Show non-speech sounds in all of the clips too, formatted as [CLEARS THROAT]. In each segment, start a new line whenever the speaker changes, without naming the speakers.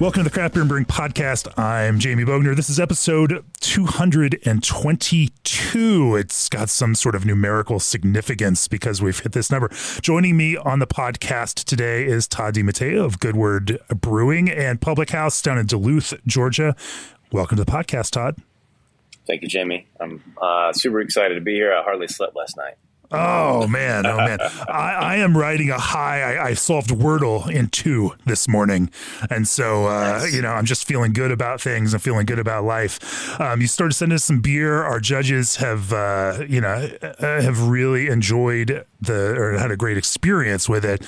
Welcome to the Craft Beer and Brewing Podcast. I'm Jamie Bogner. This is episode 222. It's got some sort of numerical significance because we've hit this number. Joining me on the podcast today is Todd DiMatteo of Goodword Brewing and Public House down in Duluth, Georgia. Welcome to the podcast, Todd.
Thank you, Jamie. I'm uh, super excited to be here. I hardly slept last night.
Oh man, oh man! [LAUGHS] I, I, am riding a high. I, I, solved Wordle in two this morning, and so uh, you know I'm just feeling good about things. I'm feeling good about life. Um, you started sending us some beer. Our judges have uh, you know uh, have really enjoyed the or had a great experience with it.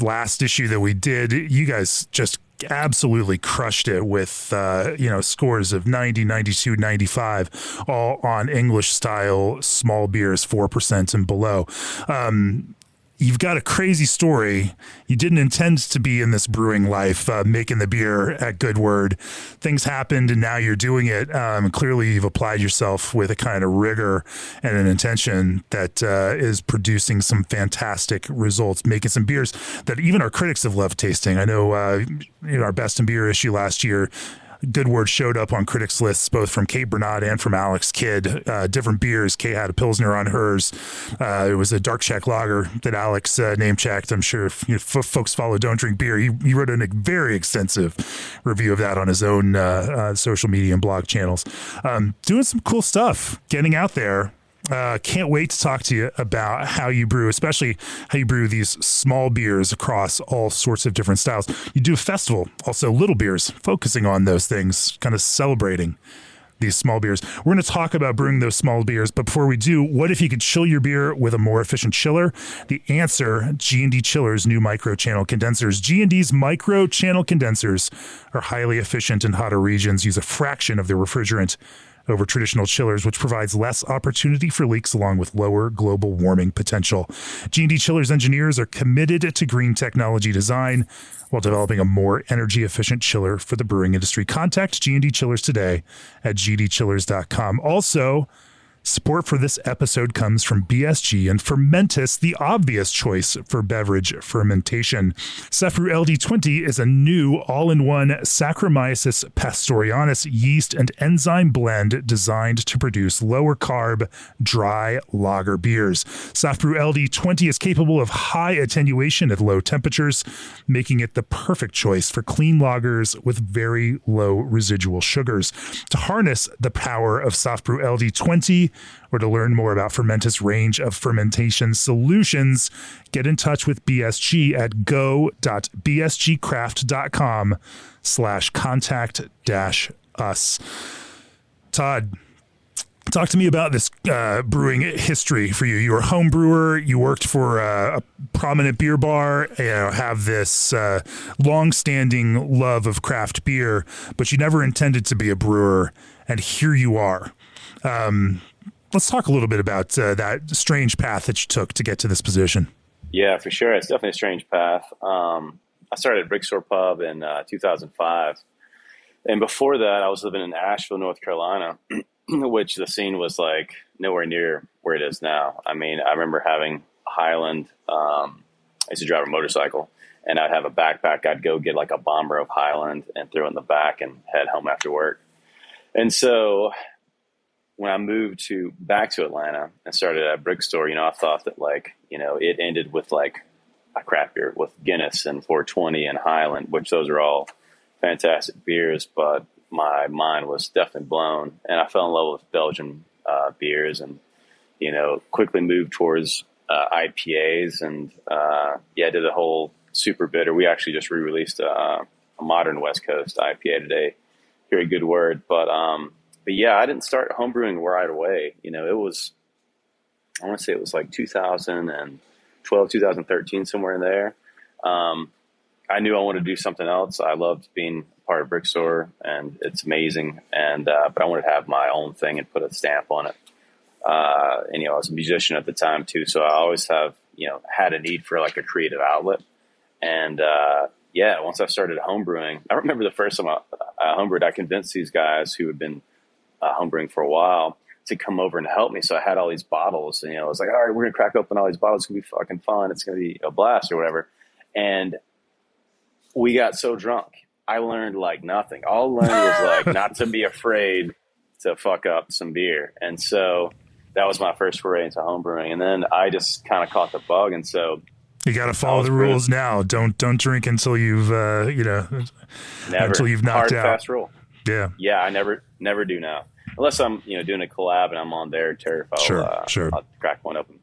Last issue that we did, you guys just absolutely crushed it with uh, you know scores of 90 92 95 all on english style small beers 4% and below. Um, you've got a crazy story. You didn't intend to be in this brewing life, uh, making the beer at Good Word. Things happened, and now you're doing it. Um, clearly, you've applied yourself with a kind of rigor and an intention that uh, is producing some fantastic results, making some beers that even our critics have loved tasting. I know, uh, in our best in beer issue last year Goodword showed up on critics lists both from Kate Bernot and from Alex Kidd. Uh, different beers. Kate had a Pilsner on hers. Uh, it was a dark Czech lager that Alex uh, name checked. I'm sure if you know, folks follow Don't Drink Beer, he, he wrote a very extensive review of that on his own uh, uh, social media and blog channels. Um, doing some cool stuff, getting out there uh, can't wait to talk to you about how you brew, especially how you brew these small beers across all sorts of different styles. You do a festival, also little beers, focusing on those things, kind of celebrating these small beers. We're going to talk about brewing those small beers, but before we do, what if you could chill your beer with a more efficient chiller? The answer, G&D Chillers new micro channel condensers. G&D's micro channel condensers are highly efficient in hotter regions, use a fraction of the refrigerant over traditional chillers, which provides less opportunity for leaks along with lower global warming potential. G&D Chillers engineers are committed to green technology design while developing a more energy efficient chiller for the brewing industry. Contact G&D Chillers today at gdchillers.com. Also, Support for this episode comes from BSG and Fermentis, the obvious choice for beverage fermentation. SafBrew LD20 is a new all in one Saccharomyces pastorianus yeast and enzyme blend designed to produce lower carb, dry lager beers. SafBrew LD20 is capable of high attenuation at low temperatures, making it the perfect choice for clean lagers with very low residual sugars. To harness the power of SafBrew LD20, or to learn more about Fermentis' range of fermentation solutions, get in touch with BSG at go.bsgcraft.com slash contact dash us. Todd, talk to me about this uh, brewing history for you. You were a home brewer. You worked for a prominent beer bar. You know, have this uh, long-standing love of craft beer, but you never intended to be a brewer, and here you are. Um, let's talk a little bit about uh, that strange path that you took to get to this position.
Yeah, for sure. It's definitely a strange path. Um, I started at Brickstore Pub in uh, 2005. And before that, I was living in Asheville, North Carolina, [CLEARS THROAT] which the scene was like nowhere near where it is now. I mean, I remember having Highland. Um, I used to drive a motorcycle, and I'd have a backpack. I'd go get like a bomber of Highland and throw it in the back and head home after work. And so when I moved to back to Atlanta and started at a brick store, you know, I thought that like, you know, it ended with like a craft beer with Guinness and 420 and Highland, which those are all fantastic beers, but my mind was definitely blown and I fell in love with Belgian uh, beers and, you know, quickly moved towards uh, IPAs and, uh, yeah, did the whole super bitter. We actually just re-released a, a modern West Coast IPA today. Here a Goodword, but, um, but yeah, I didn't start homebrewing right away. You know, it was, I want to say it was like 2012, 2013, somewhere in there. Um, I knew I wanted to do something else. I loved being part of Brickstore, and it's amazing. And uh, but I wanted to have my own thing and put a stamp on it. uh, and you know I was a musician at the time too, so I always have you know had a need for like a creative outlet. And uh, yeah, once I started homebrewing, I remember the first time I, I homebrewed, I convinced these guys who had been uh, homebrewing for a while to come over and help me. So I had all these bottles, and you know, I was like, all right, we're gonna crack open all these bottles. It's gonna be fucking fun. It's gonna be a blast or whatever. And we got so drunk, I learned like nothing. All I learned was like not to be afraid to fuck up some beer. And so that was my first foray into homebrewing. And then I just kind of caught the bug. And so
you got to follow the rules now. Don't don't drink until you've uh, you know
never
until you've knocked
hard
out.
fast rule.
Yeah,
yeah. I never never do now unless I'm you know doing a collab and I'm on there. Terry, I'll,
sure,
uh,
sure.
I'll crack one open.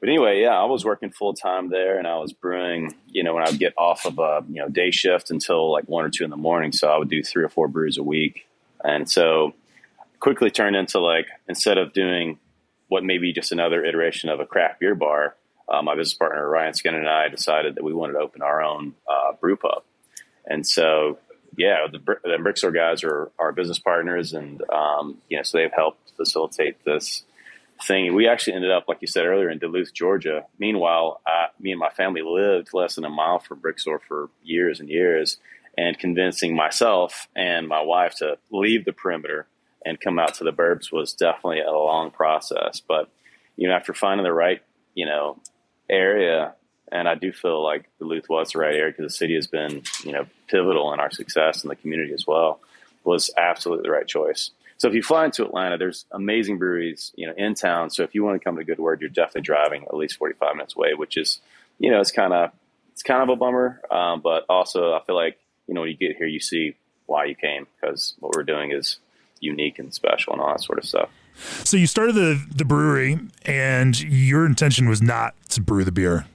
But anyway, yeah, I was working full time there, and I was brewing. You know, when I would get off of a you know day shift until like one or two in the morning, so I would do three or four brews a week, and so quickly turned into like instead of doing what may be just another iteration of a craft beer bar, uh, my business partner Ryan Skinner and I decided that we wanted to open our own uh, brew pub, and so yeah, the, the Brickstore guys are our business partners, and um, you know, so they've helped facilitate this thing. We actually ended up, like you said earlier, in Duluth, Georgia. Meanwhile, I, me and my family lived less than a mile from Brickstore for years and years, and convincing myself and my wife to leave the perimeter and come out to the burbs was definitely a long process. But you know, after finding the right, you know, area, and I do feel like Duluth was the right area because the city has been, you know, pivotal in our success and the community as well. Was absolutely the right choice. So if you fly into Atlanta, there's amazing breweries, you know, in town. So if you want to come to Good Word, you're definitely driving at least 45 minutes away, which is, you know, it's kind of it's kind of a bummer, um, but also I feel like you know when you get here, you see why you came because what we're doing is unique and special and all that sort of stuff.
So you started the the brewery, and your intention was not to brew the beer.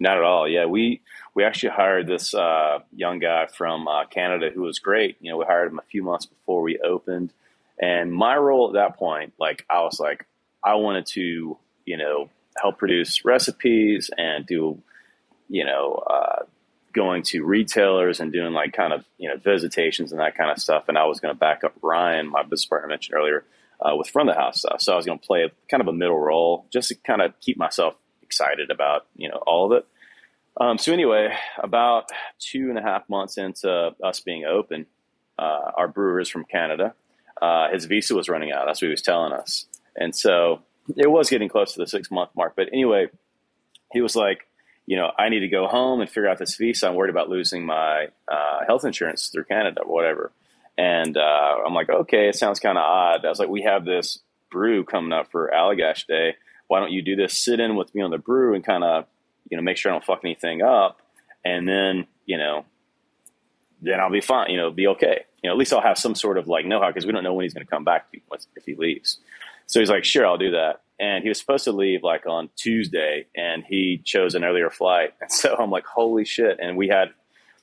Not at all. Yeah, we we actually hired this uh, young guy from uh, Canada who was great. You know, we hired him a few months before we opened, and my role at that point, like I was like, I wanted to, you know, help produce recipes and do, you know, uh, going to retailers and doing like kind of you know visitations and that kind of stuff. And I was going to back up Ryan, my business partner mentioned earlier, uh, with front of the house stuff. So I was going to play kind of a middle role just to kind of keep myself excited about you know all of it. Um, so anyway, about two and a half months into us being open, uh, our brewer is from Canada. Uh, his visa was running out. That's what he was telling us, and so it was getting close to the six month mark. But anyway, he was like, you know, I need to go home and figure out this visa. I'm worried about losing my uh, health insurance through Canada or whatever. And uh, I'm like, okay, it sounds kind of odd. I was like, we have this brew coming up for Allagash Day. Why don't you do this? Sit in with me on the brew and kind of, you know, make sure I don't fuck anything up. And then, you know, then I'll be fine. You know, be okay. You know, at least I'll have some sort of like know how because we don't know when he's going to come back if he leaves. So he's like, sure, I'll do that. And he was supposed to leave like on Tuesday, and he chose an earlier flight. [LAUGHS] And so I'm like, holy shit! And we had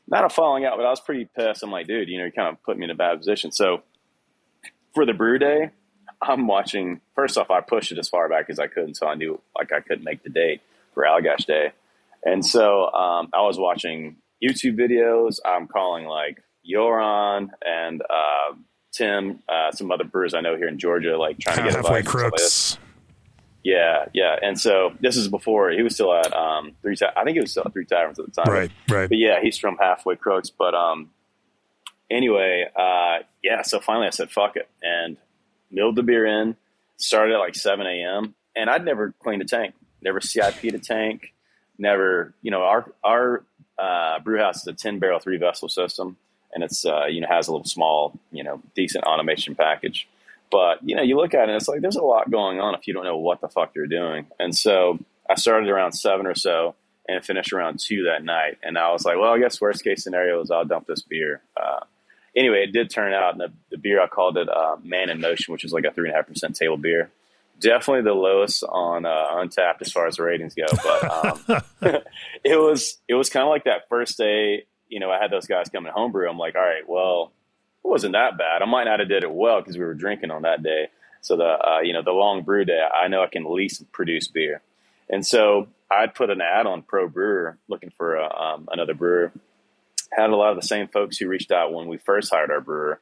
not a falling out, but I was pretty pissed. I'm like, dude, you know, you kind of put me in a bad position. So for the brew day, I'm watching. First off, I pushed it as far back as I could, so I knew like I couldn't make the date for Allagash Day. And so um, I was watching YouTube videos. I'm calling like Joran and uh, Tim, uh, some other brewers I know here in Georgia, like trying to get
halfway
advice.
crooks.
Yeah, yeah. And so this is before he was still at um, three. I think he was still at three taverns at the time.
Right, right.
But yeah, he's from halfway crooks. But um, anyway, uh, yeah. So finally, I said fuck it and milled the beer in. Started at like seven a.m. and I'd never cleaned a tank, never CIP'd a tank, never. You know, our our uh, brew house is a ten barrel three vessel system, and it's uh, you know has a little small you know decent automation package. But you know, you look at it, and it's like there's a lot going on if you don't know what the fuck you're doing. And so I started around seven or so, and finished around two that night. And I was like, well, I guess worst case scenario is I'll dump this beer. Uh, anyway, it did turn out, and the, the beer I called it uh, Man in Motion, which is like a three and a half percent table beer. Definitely the lowest on uh, Untappd as far as the ratings go, but um, [LAUGHS] [LAUGHS] it was it was kind of like that first day. You know, I had those guys coming homebrew. I'm like, all right, well, it wasn't that bad. I might not have did it well because we were drinking on that day. So the uh, you know the long brew day, I know I can at least produce beer, and so I'd put an ad on Pro Brewer looking for a, um, another brewer. Had a lot of the same folks who reached out when we first hired our brewer,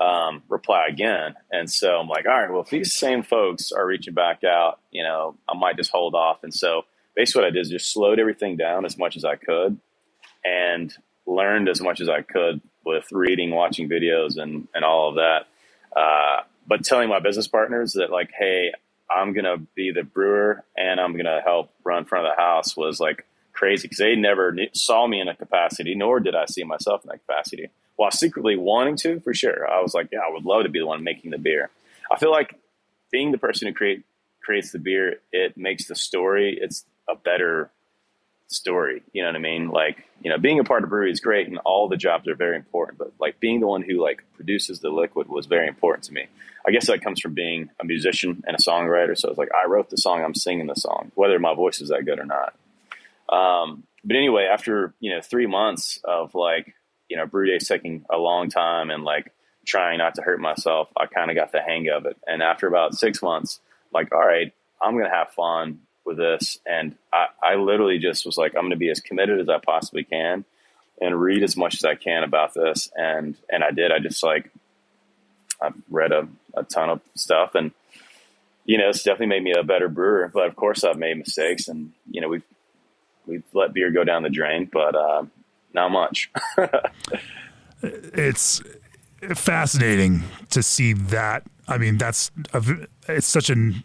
um, reply again. And so I'm like, all right, well, if these same folks are reaching back out, you know, I might just hold off. And so basically what I did is just slowed everything down as much as I could and learned as much as I could with reading, watching videos and, and all of that. Uh, but telling my business partners that like, Hey, I'm going to be the brewer and I'm going to help run front of the house was like crazy because they never saw me in a capacity, nor did I see myself in that capacity while secretly wanting to for sure. I was like, yeah, I would love to be the one making the beer. I feel like being the person who create creates the beer, it makes the story. It's a better story. You know what I mean? Like, you know, being a part of brewery is great and all the jobs are very important, but like being the one who like produces the liquid was very important to me. I guess that comes from being a musician and a songwriter. So it's like I wrote the song, I'm singing the song, whether my voice is that good or not. Um, but anyway, after you know three months of like you know, brew days taking a long time and like trying not to hurt myself, I kind of got the hang of it. And after about six months, like, all right, I'm to have fun with this. And I, I literally just was like, I'm to be as committed as I possibly can and read as much as I can about this. And, and I did, I just like, I read a, a ton of stuff and, you know, it's definitely made me a better brewer, but of course I've made mistakes and, you know, we've, we've let beer go down the drain, but, uh, not much. [LAUGHS]
it's fascinating to see that. I mean, that's a, it's such an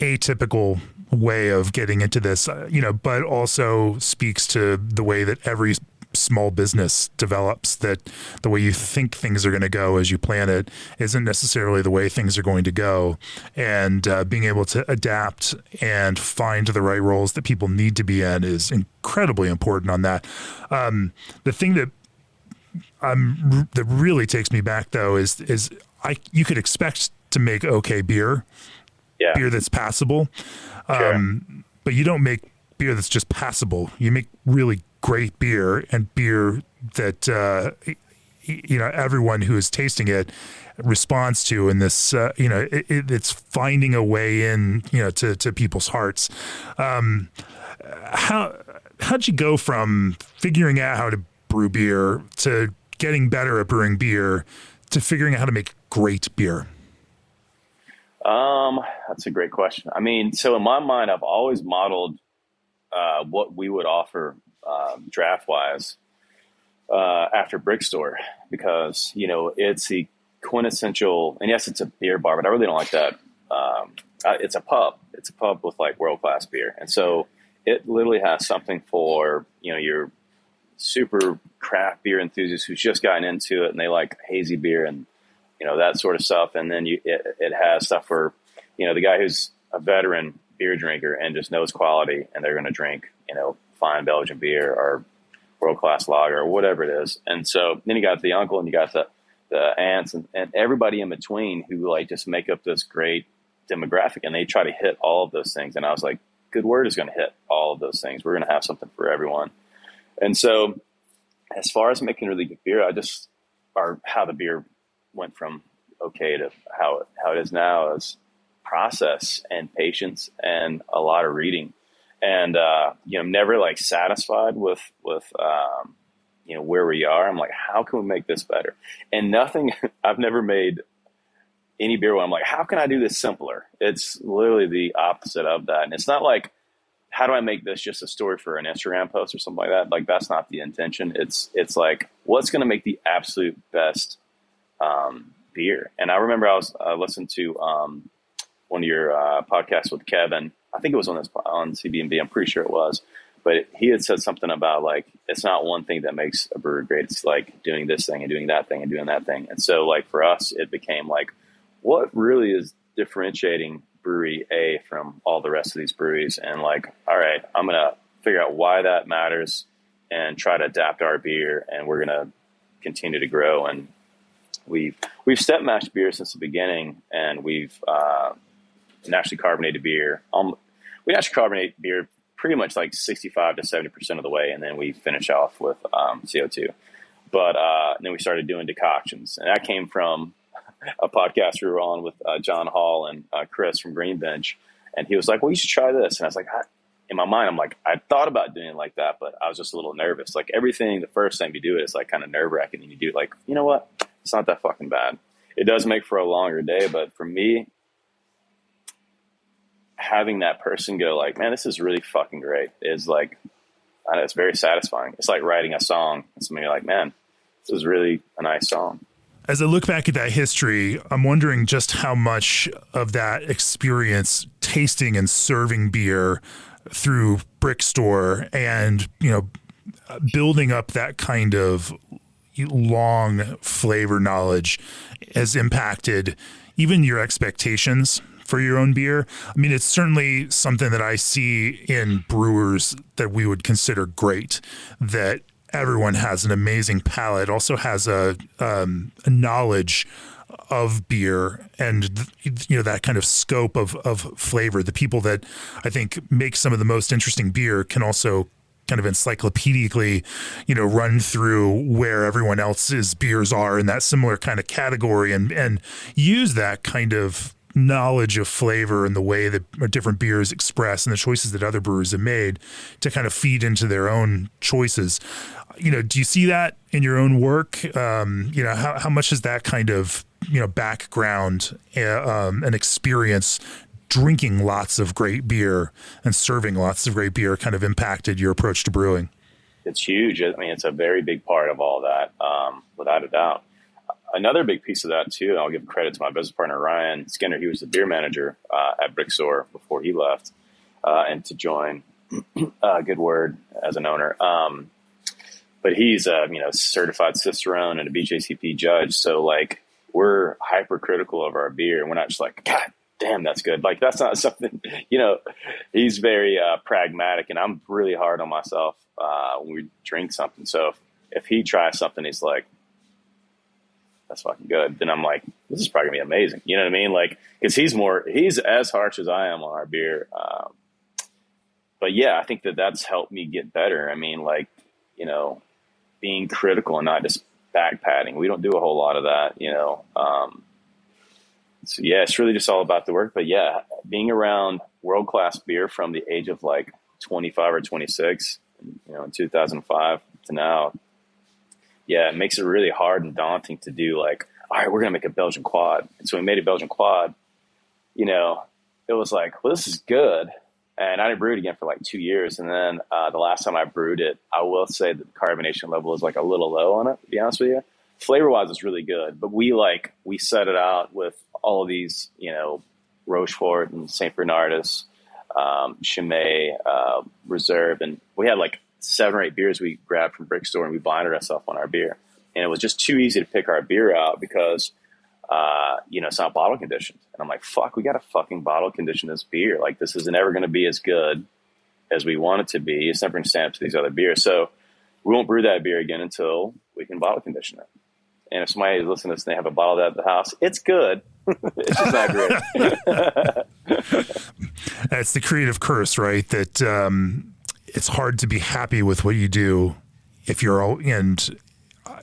atypical way of getting into this, uh, you know, but also speaks to the way that every small business develops that the way you think things are going to go as you plan it isn't necessarily the way things are going to go. And uh, being able to adapt and find the right roles that people need to be in is incredibly important on that. Um, the thing that um, that really takes me back though is is I you could expect to make okay beer.
Yeah.
beer that's passable.
Sure.
um, but you don't make beer that's just passable. You make really great beer and beer that uh, you know everyone who is tasting it responds to in this uh, you know it, it's finding a way in you know to, to people's hearts. Um, how how'd you go from figuring out how to brew beer to getting better at brewing beer to figuring out how to make great beer?
Um that's a great question. I mean so in my mind i've always modeled uh, what we would offer um, draft wise uh, after Brickstore because you know it's the quintessential. And yes, it's a beer bar, but I really don't like that. Um, it's a pub. It's a pub with like world class beer, and so it literally has something for you know your super craft beer enthusiasts who's just gotten into it and they like hazy beer and you know that sort of stuff. And then you it, it has stuff for you know the guy who's a veteran beer drinker and just knows quality, and they're going to drink you know fine Belgian beer or world class lager or whatever it is. And so then you got the uncle and you got the the aunts and, and everybody in between who like just make up this great demographic and they try to hit all of those things. And I was like, good word is going to hit all of those things. We're going to have something for everyone. And so as far as making really good beer, I just, or how the beer went from okay to how, how it is now is process and patience and a lot of reading and uh, you know, never like satisfied with with um, you know where we are. I'm like, how can we make this better? And nothing. [LAUGHS] I've never made any beer where I'm like, how can I do this simpler? It's literally the opposite of that. And it's not like, how do I make this just a story for an Instagram post or something like that? Like that's not the intention. It's it's like what's going to make the absolute best um, beer. And I remember I was listening to um, one of your uh, podcasts with Kevin I think it was on this on CBNB. I'm pretty sure it was, but he had said something about like it's not one thing that makes a brewer great. It's like doing this thing and doing that thing and doing that thing. And so like for us, it became like what really is differentiating brewery A from all the rest of these breweries. And like, all right, I'm gonna figure out why that matters and try to adapt our beer, and we're gonna continue to grow. And we've we've step mashed beer since the beginning, and we've uh, naturally carbonated beer. Um, we naturally carbonate beer pretty much like 65 to 70% of the way, and then we finish off with um, CO2. But uh, then we started doing decoctions, and that came from [LAUGHS] a podcast we were on with uh, John Hall and uh, Chris from Green Bench, and he was like, "Well, you should try this." And I was like, I, in my mind, I'm like, I thought about doing it like that, but I was just a little nervous. Like everything, the first time you do it, it is like kind of nerve wracking, and you do it like, you know what? It's not that fucking bad. it does make for a longer day. But for me, having that person go like, man, this is really fucking great is like, I know, it's very satisfying. It's like writing a song. And somebody like, man, this is really a nice song.
As I look back at that history, I'm wondering just how much of that experience tasting and serving beer through Brick Store and, you know, building up that kind of long flavor knowledge has impacted even your expectations for your own beer. I mean, it's certainly something that I see in brewers that we would consider great. That everyone has an amazing palate, also has a, um, a knowledge of beer and you know that kind of scope of of flavor. The people that I think make some of the most interesting beer can also kind of encyclopedically, you know, run through where everyone else's beers are in that similar kind of category and and use that kind of knowledge of flavor and the way that different beers express and the choices that other brewers have made to kind of feed into their own choices. You know, do you see that in your own work? Um, you know, how, how much is that kind of, you know, background uh, um, and experience drinking lots of great beer and serving lots of great beer kind of impacted your approach to brewing?
It's huge. I mean, it's a very big part of all that, um, without a doubt another big piece of that too, and I'll give credit to my business partner Ryan Skinner. He was the beer manager uh, at Brickstore before he left, uh, and to join [CLEARS THROAT] uh, Good Word as an owner. Um, but he's a you know certified cicerone and a BJCP judge, so like we're hypercritical of our beer, and we're not just like God damn that's good. Like that's not [LAUGHS] something you know. He's very uh, pragmatic, and I'm really hard on myself uh, when we drink something. So if, if he tries something, he's like that's fucking good. Then I'm like, this is probably gonna be amazing. You know what I mean? Like, cause he's more, he's as harsh as I am on our beer. Um, but yeah, I think that that's helped me get better. I mean, like, you know, being critical and not just back patting. We don't do a whole lot of that, you know. Um, so yeah, it's really just all about the work. But yeah, being around world class beer from the age of like 25 or 26, you know, in 2005 to now, yeah, it makes it really hard and daunting to do like, all right, we're going to make a Belgian quad. And so we made a Belgian quad, you know, it was like, well, this is good. And I didn't brew it again for like two years. And then uh, the last time I brewed it, I will say that the carbonation level is like a little low on it, to be honest with you. Flavor wise, it's really good. But we like, we set it out with all of these, you know, Rochefort and St. Bernardus, um, Chimay, uh, Reserve. And we had like seven or eight beers we grabbed from Brick Store and we blinded ourselves on our beer. And it was just too easy to pick our beer out because, uh, you know, it's not bottle conditioned. And I'm like, fuck, we got to fucking bottle condition this beer. Like, this is never going to be as good as we want it to be. It's never going to stand up to these other beers. So we won't brew that beer again until we can bottle condition it. And if somebody is listening to this and they have a bottle of that at the house, it's good. [LAUGHS] it's just not
great. [LAUGHS] [LAUGHS] That's the creative curse, right? That um, it's hard to be happy with what you do if you're and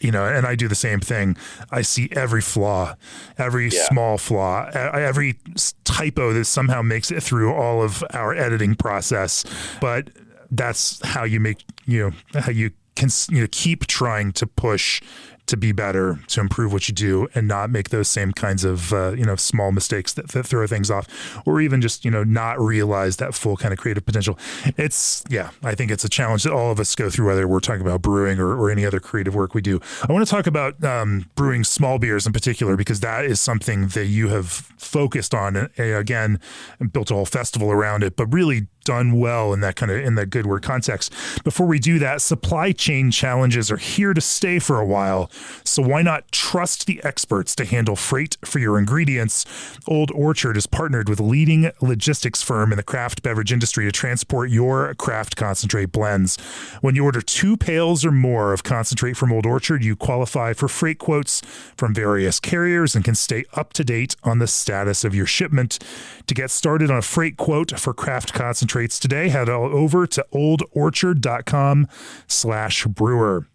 you know and i do the same thing i see every flaw every yeah. small flaw every typo that somehow makes it through all of our editing process but that's how you make you know how you can you know keep trying to push to be better, to improve what you do, and not make those same kinds of uh, you know small mistakes that, that, throw things off, or even just you know not realize that full kind of creative potential. It's yeah, I think it's a challenge that all of us go through, whether we're talking about brewing or, or any other creative work we do. I want to talk about um, brewing small beers in particular because that is something that you have focused on, uh, again, and built a whole festival around it, but really done well in that kind of in that good word context. Before we do that, supply chain challenges are here to stay for a while. So why not trust the experts to handle freight for your ingredients? Old Orchard is partnered with a leading logistics firm in the craft beverage industry to transport your craft concentrate blends. When you order two pails or more of concentrate from Old Orchard, you qualify for freight quotes from various carriers and can stay up to date on the status of your shipment. To get started on a freight quote for craft concentrate traits today, head over to oldorchard.com slash brewer.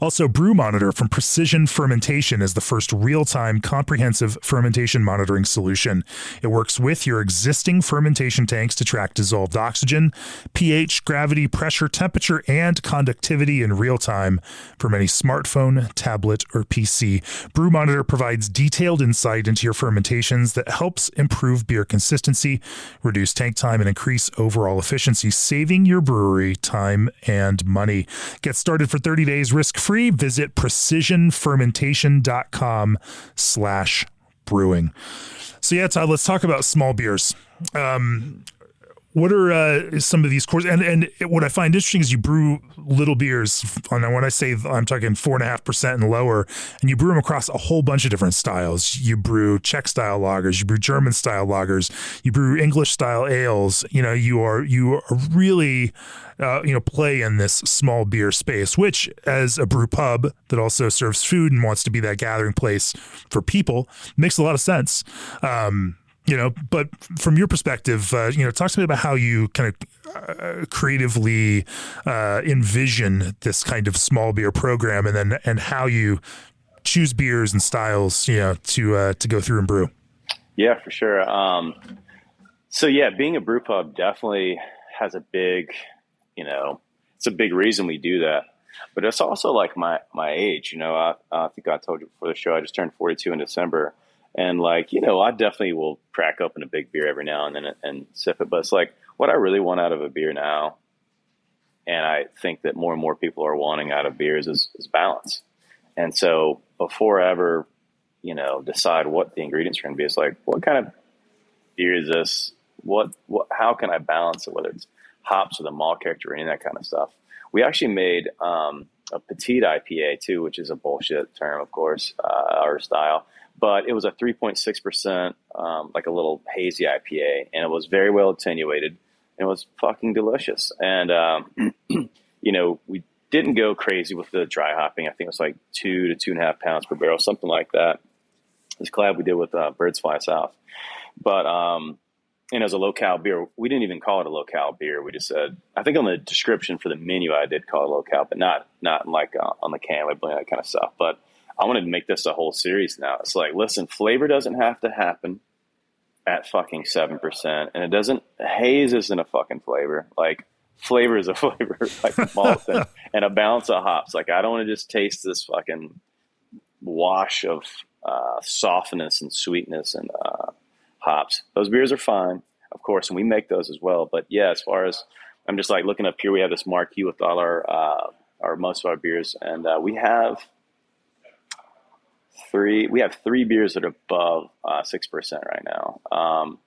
Also, Brew Monitor from Precision Fermentation is the first real time comprehensive fermentation monitoring solution. It works with your existing fermentation tanks to track dissolved oxygen, pH, gravity, pressure, temperature, and conductivity in real time from any smartphone, tablet, or PC. Brew Monitor provides detailed insight into your fermentations that helps improve beer consistency, reduce tank time, and increase overall efficiency, saving your brewery time and money. Get started for 30 days risk free. Visit precisionfermentation.com slash brewing. So yeah, Todd, let's talk about small beers. Um, what are uh, some of these cores? And and what I find interesting is you brew little beers. And when I say I'm talking four and a half percent and lower, and you brew them across a whole bunch of different styles. You brew Czech style lagers, you brew German style lagers, you brew English style ales. You know, you are you are really uh, you know play in this small beer space, which as a brew pub that also serves food and wants to be that gathering place for people makes a lot of sense. Um, you know, but from your perspective, uh, you know, talk to me about how you kind of uh, creatively uh, envision this kind of small beer program, and then and how you choose beers and styles, you know, to uh, to go through and brew.
Yeah, for sure. Um, so yeah, being a brew pub definitely has a big, you know, it's a big reason we do that. But it's also like my my age. You know, I, I think I told you before the show. I just turned 42 in December and like, you know, I definitely will crack open a big beer every now and then and sip it. But it's like what I really want out of a beer now, and I think that more and more people are wanting out of beers is, is balance. And so before I ever, you know, decide what the ingredients are going to be, it's like, what kind of beer is this? What, what, how can I balance it? Whether it's hops or the malt character or any of that kind of stuff. We actually made um, a petite IPA too, which is a bullshit term, of course, uh, our style but it was a 3.6%, um, like a little hazy IPA, and it was very well attenuated. And it was fucking delicious. And, um, [CLEARS THROAT] you know, we didn't go crazy with the dry hopping. I think it was like two to two and a half pounds per barrel, something like that. This collab we did with uh, Birds Fly South. But, um, and as a local beer, we didn't even call it a local beer. We just said, I think on the description for the menu, I did call it local, but not, not like uh, on the can labeling, that kind of stuff. But, I wanted to make this a whole series now. It's like, listen, flavor doesn't have to happen at fucking 7%. And it doesn't, haze isn't a fucking flavor. Like, flavor is a [LAUGHS] flavor, like malt and, [LAUGHS] and, a balance of hops. Like, I don't want to just taste this fucking wash of uh, softness and sweetness and uh, hops. Those beers are fine, of course, and we make those as well. But yeah, as far as I'm just like looking up here, we have this marquee with all our, uh, our most of our beers, and uh, we have three. We have three beers that are above uh, six uh, percent right now, um,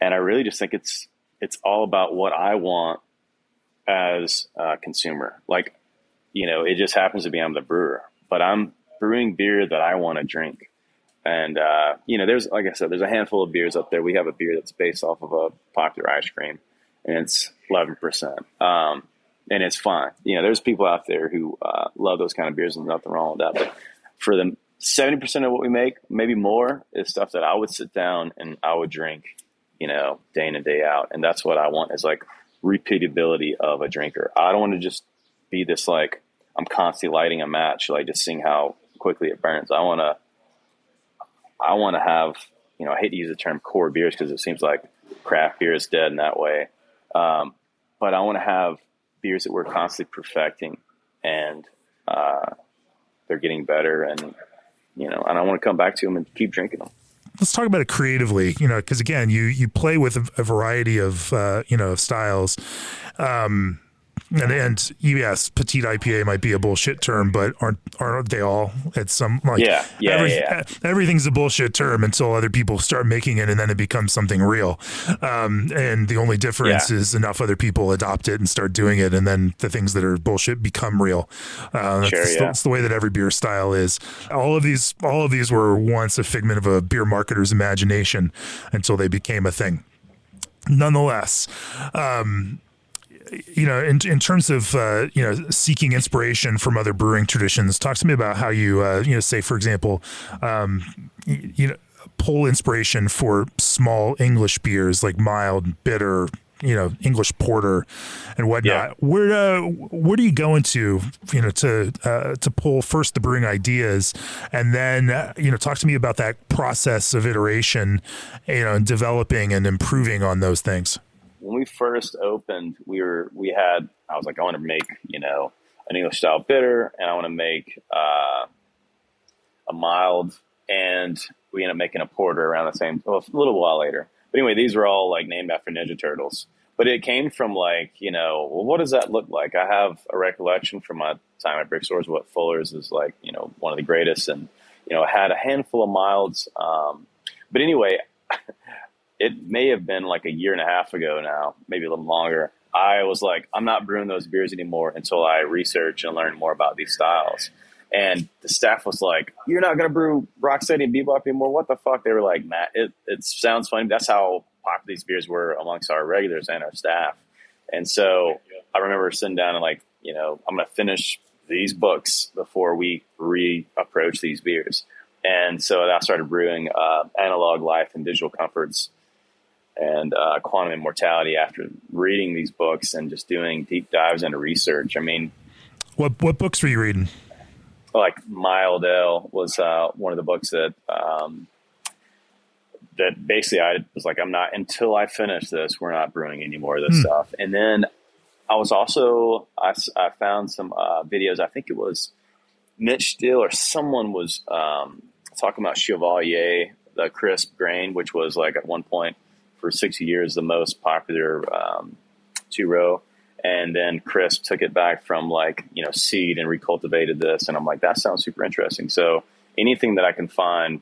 and I really just think it's it's all about what I want as a consumer. Like, you know, it just happens to be I'm the brewer, but I'm brewing beer that I want to drink. And uh, you know, there's like I said, there's a handful of beers up there. We have a beer that's based off of a popular ice cream, and it's 11 percent. Um, and it's fine. You know, there's people out there who uh, love those kind of beers, and nothing wrong with that. But for the 70% of what we make, maybe more, is stuff that I would sit down and I would drink, you know, day in and day out. And that's what I want is like repeatability of a drinker. I don't want to just be this like, I'm constantly lighting a match, like just seeing how quickly it burns. I want to, I want to have, you know, I hate to use the term core beers because it seems like craft beer is dead in that way. Um, but I want to have beers that we're constantly perfecting and, uh, they're getting better and you know, and I want to come back to them and keep drinking them.
Let's talk about it creatively, you know, because again, you you play with a, variety of uh, you know of styles. Um, and, and yes, petite IPA might be a bullshit term, but aren't aren't they all at some like
yeah yeah, every, yeah.
everything's a bullshit term until other people start making it and then it becomes something real. Um, and the only difference yeah. is enough other people adopt it and start doing it, and then the things that are bullshit become real. Uh, that's, sure, yeah. that's the way that every beer style is. All of these all of these were once a figment of a beer marketer's imagination until they became a thing nonetheless, um, you know, in, in terms of uh, you know seeking inspiration from other brewing traditions, talk to me about how you uh, you know say, for example, um, you know, pull inspiration for small English beers like mild, bitter, you know English porter and whatnot. Yeah. Where uh, where do you go into you know to uh, to pull first the brewing ideas and then uh, you know talk to me about that process of iteration, you know, and developing and improving on those things.
When we first opened, we were we had I was like I want to make you know an English style bitter and I want to make uh, a mild and we ended up making a porter around the same well, a little while later. But anyway, these were all like named after Ninja Turtles. But it came from like, you know, well, what does that look like? I have a recollection from my time at Brick Stores what Fuller's is like, you know, one of the greatest. And, you know, had a handful of milds. Um, but anyway, it may have been like a year and a half ago now, maybe a little longer. I was like, I'm not brewing those beers anymore until I research and learn more about these styles. And the staff was like, "You're not gonna brew Rocksteady and Bebop anymore? What the fuck?" They were like, "Matt, it, it sounds funny. That's how popular these beers were amongst our regulars and our staff." And so I remember sitting down and like, you know, I'm gonna finish these books before we re-approach these beers. And so I started brewing uh, Analog Life and Digital Comforts and uh, Quantum Immortality after reading these books and just doing deep dives into research. I mean,
what what books were you reading?
like Mild Ale was uh, one of the books that um, that basically I was like, I'm not until I finish this. We're not brewing any more of this hmm. stuff. And then I was also I, I found some uh, videos. I think it was Mitch Steele or someone was um, talking about Chevalier, the crisp grain, which was like at one point for 60 years the most popular um, two row and then Chris took it back from like you know seed and recultivated this, and I'm like that sounds super interesting. So anything that I can find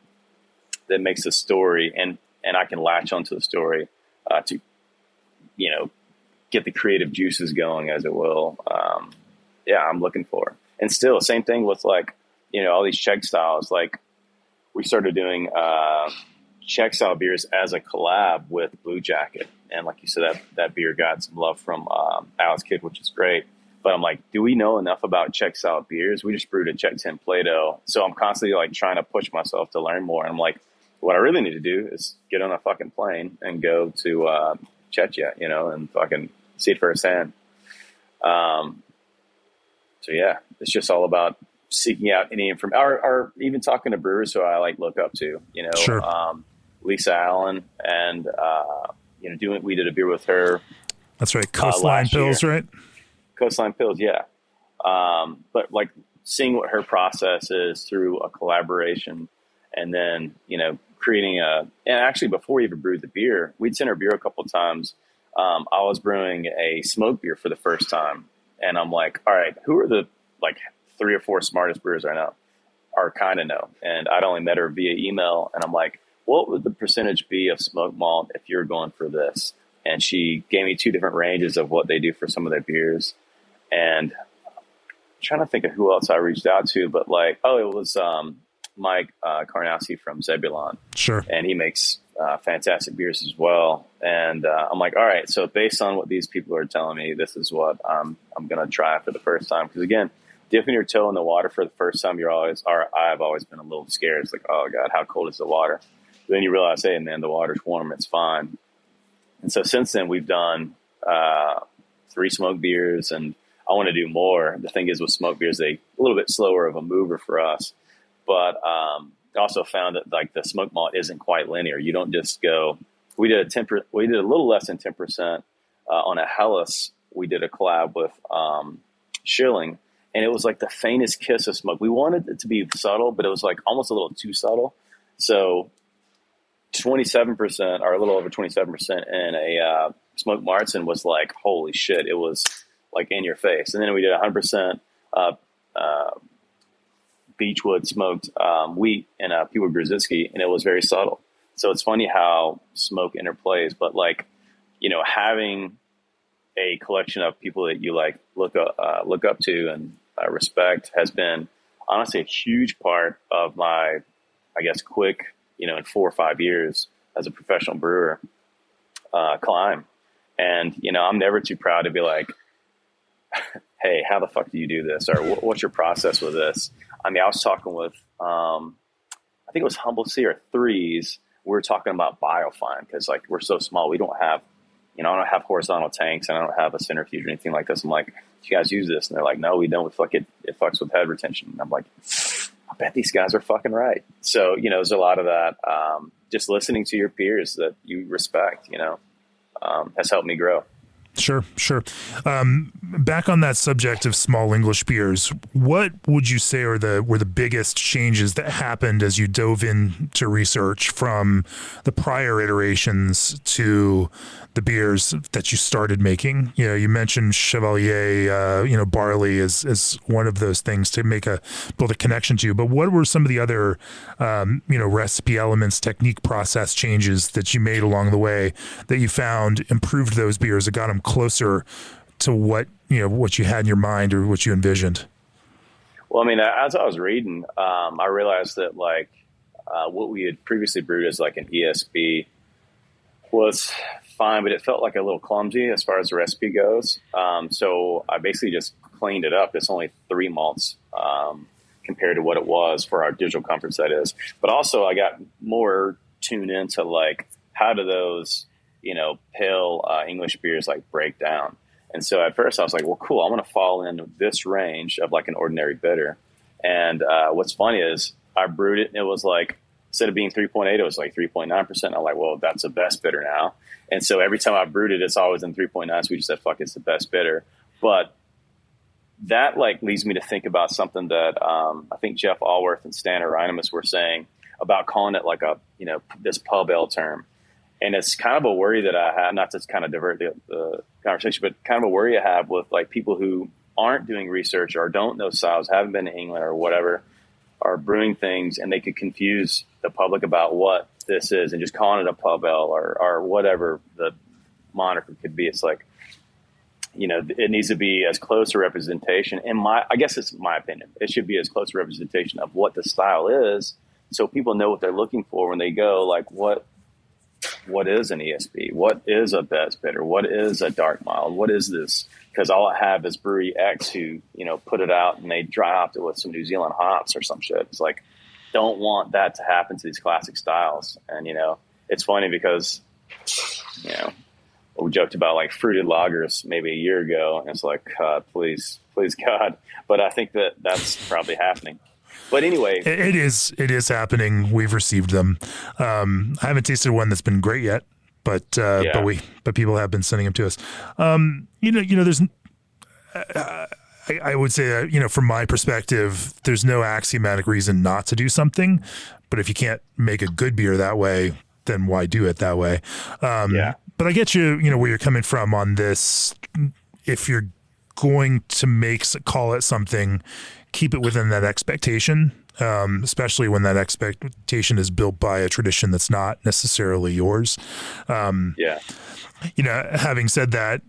that makes a story and and I can latch onto the story uh, to you know get the creative juices going, as it will. Um, yeah, I'm looking for. And still, same thing with like you know all these Czech styles. Like we started doing uh, Czech style beers as a collab with Bluejacket and like you said, that that beer got some love from um, Alex Kidd, which is great. But I'm like, do we know enough about Czech style beers? We just brewed a Czech Ten Plato, so I'm constantly like trying to push myself to learn more. And I'm like, what I really need to do is get on a fucking plane and go to uh, you know, and fucking see it firsthand. Um, so yeah, it's just all about seeking out any information, or, or, even talking to brewers who I like look up to. You know,
sure.
um, Lisa Allen and uh, you know, doing we did a beer with her.
That's right, uh, Coastline uh, Pills, year. right?
Coastline Pills, yeah. Um, but like seeing what her process is through a collaboration, and then you know creating a and actually before we even brewed the beer, we'd sent her beer a couple times. Um, I was brewing a smoke beer for the first time, and I'm like, all right, who are the like three or four smartest brewers I know? Or kind of know, and I'd only met her via email, and I'm like, what would the percentage be of smoked malt if you're going for this? And she gave me two different ranges of what they do for some of their beers. And I'm trying to think of who else I reached out to, but like, oh, it was um, Mike uh, Karnowski from Zebulon.
Sure.
And he makes uh, fantastic beers as well. And uh, I'm like, all right, so based on what these people are telling me, this is what I'm, I'm going to try for the first time. Because again, dipping your toe in the water for the first time, you're always, or I've always been a little scared. It's like, oh God, how cold is the water? Then you realize, hey, man, the water's warm, it's fine. And so since then, we've done uh, three smoke beers, and I want to do more. The thing is, with smoke beers, they a little bit slower of a mover for us, but um, also found that like the smoke malt isn't quite linear. You don't just go. We did a ten. We did a little less than ten percent uh, on a Helles. We did a collab with um, Schilling, and it was like the faintest kiss of smoke. We wanted it to be subtle, but it was like almost a little too subtle. So 27% or a little over 27% in a uh, smoked Marzen was like, holy shit, it was like in your face. And then we did 100% uh, uh, Beechwood smoked um, wheat and a Piwo Grodziskie, and it was very subtle. So it's funny how smoke interplays, but like, you know, having a collection of people that you like look uh, look up to and uh, respect has been honestly a huge part of my, I guess, quick you know, in four or five years as a professional brewer, uh, climb. And, you know, I'm never too proud to be like, [LAUGHS] hey, how the fuck do you do this? Or what's your process with this? I mean, I was talking with, um, I think it was Humble or Threes. We were talking about biofine because, like, we're so small, we don't have you know, I don't have horizontal tanks and I don't have a centrifuge or anything like this. I'm like, you guys use this? And they're like, no, we don't. We fuck it. It fucks with head retention. And I'm like, I bet these guys are fucking right. So, you know, there's a lot of that. Um, just listening to your peers that you respect, you know, um, has helped me grow.
Sure, sure. Um, back on that subject of small English beers, what would you say are the were the biggest changes that happened as you dove into research from the prior iterations to the beers that you started making. You know, you mentioned Chevalier, uh, you know, barley is is one of those things to make a build a connection to. But what were some of the other, um, you know, recipe elements, technique, process changes that you made along the way that you found improved those beers that got them closer to what you know what you had in your mind or what you envisioned?
Well, I mean, as I was reading, um, I realized that like uh, what we had previously brewed as like an ESB was fine, but it felt like a little clumsy as far as the recipe goes. Um, so I basically just cleaned it up. It's only three malts um, compared to what it was for our digital comfort that is. But also, I got more tuned into like how do those you know pale uh, English beers like break down. And so at first I was like, well, cool. I'm to fall into this range of like an ordinary bitter. And uh, what's funny is I brewed it and it was like instead of being 3.8, it was like 3.9%. I'm like, well, that's the best bitter now. And so every time I brewed it, it's always in 3.9. So we just said, fuck, it's the best bitter. But that like leads me to think about something that um, I think Jeff Alworth and Stan Hieronymus were saying about calling it like a, you know, this pub ale term. And it's kind of a worry that I have, not to kind of divert the, the conversation, but kind of a worry I have with like people who aren't doing research or don't know styles, haven't been to England or whatever, are brewing things and they could confuse the public about what this is and just calling it a pub ale or, or whatever the moniker could be. It's like, you know, it needs to be as close a representation. And my, I guess it's my opinion. It should be as close a representation of what the style is, so people know what they're looking for when they go. Like, what, what is an ESB? What is a best bitter? What is a dark mild? What is this? Because all I have is Brewery X who, you know, put it out and they dry hopped it with some New Zealand hops or some shit. It's like, don't want that to happen to these classic styles. And you know, it's funny because you know we joked about like fruited lagers maybe a year ago, and it's like, God, please, please, God. But I think that that's probably happening. But anyway,
it is it is happening. We've received them. Um, I haven't tasted one that's been great yet, but uh, yeah. but we but people have been sending them to us. Um, you know, you know, there's. Uh, I, I would say that, you know, from my perspective, there's no axiomatic reason not to do something. But if you can't make a good beer that way, then why do it that way? Um, yeah. But I get you, you know, where you're coming from on this. If you're going to make call it something, keep it within that expectation. Um, especially when that expectation is built by a tradition that's not necessarily yours.
Um, yeah.
You know, having said that,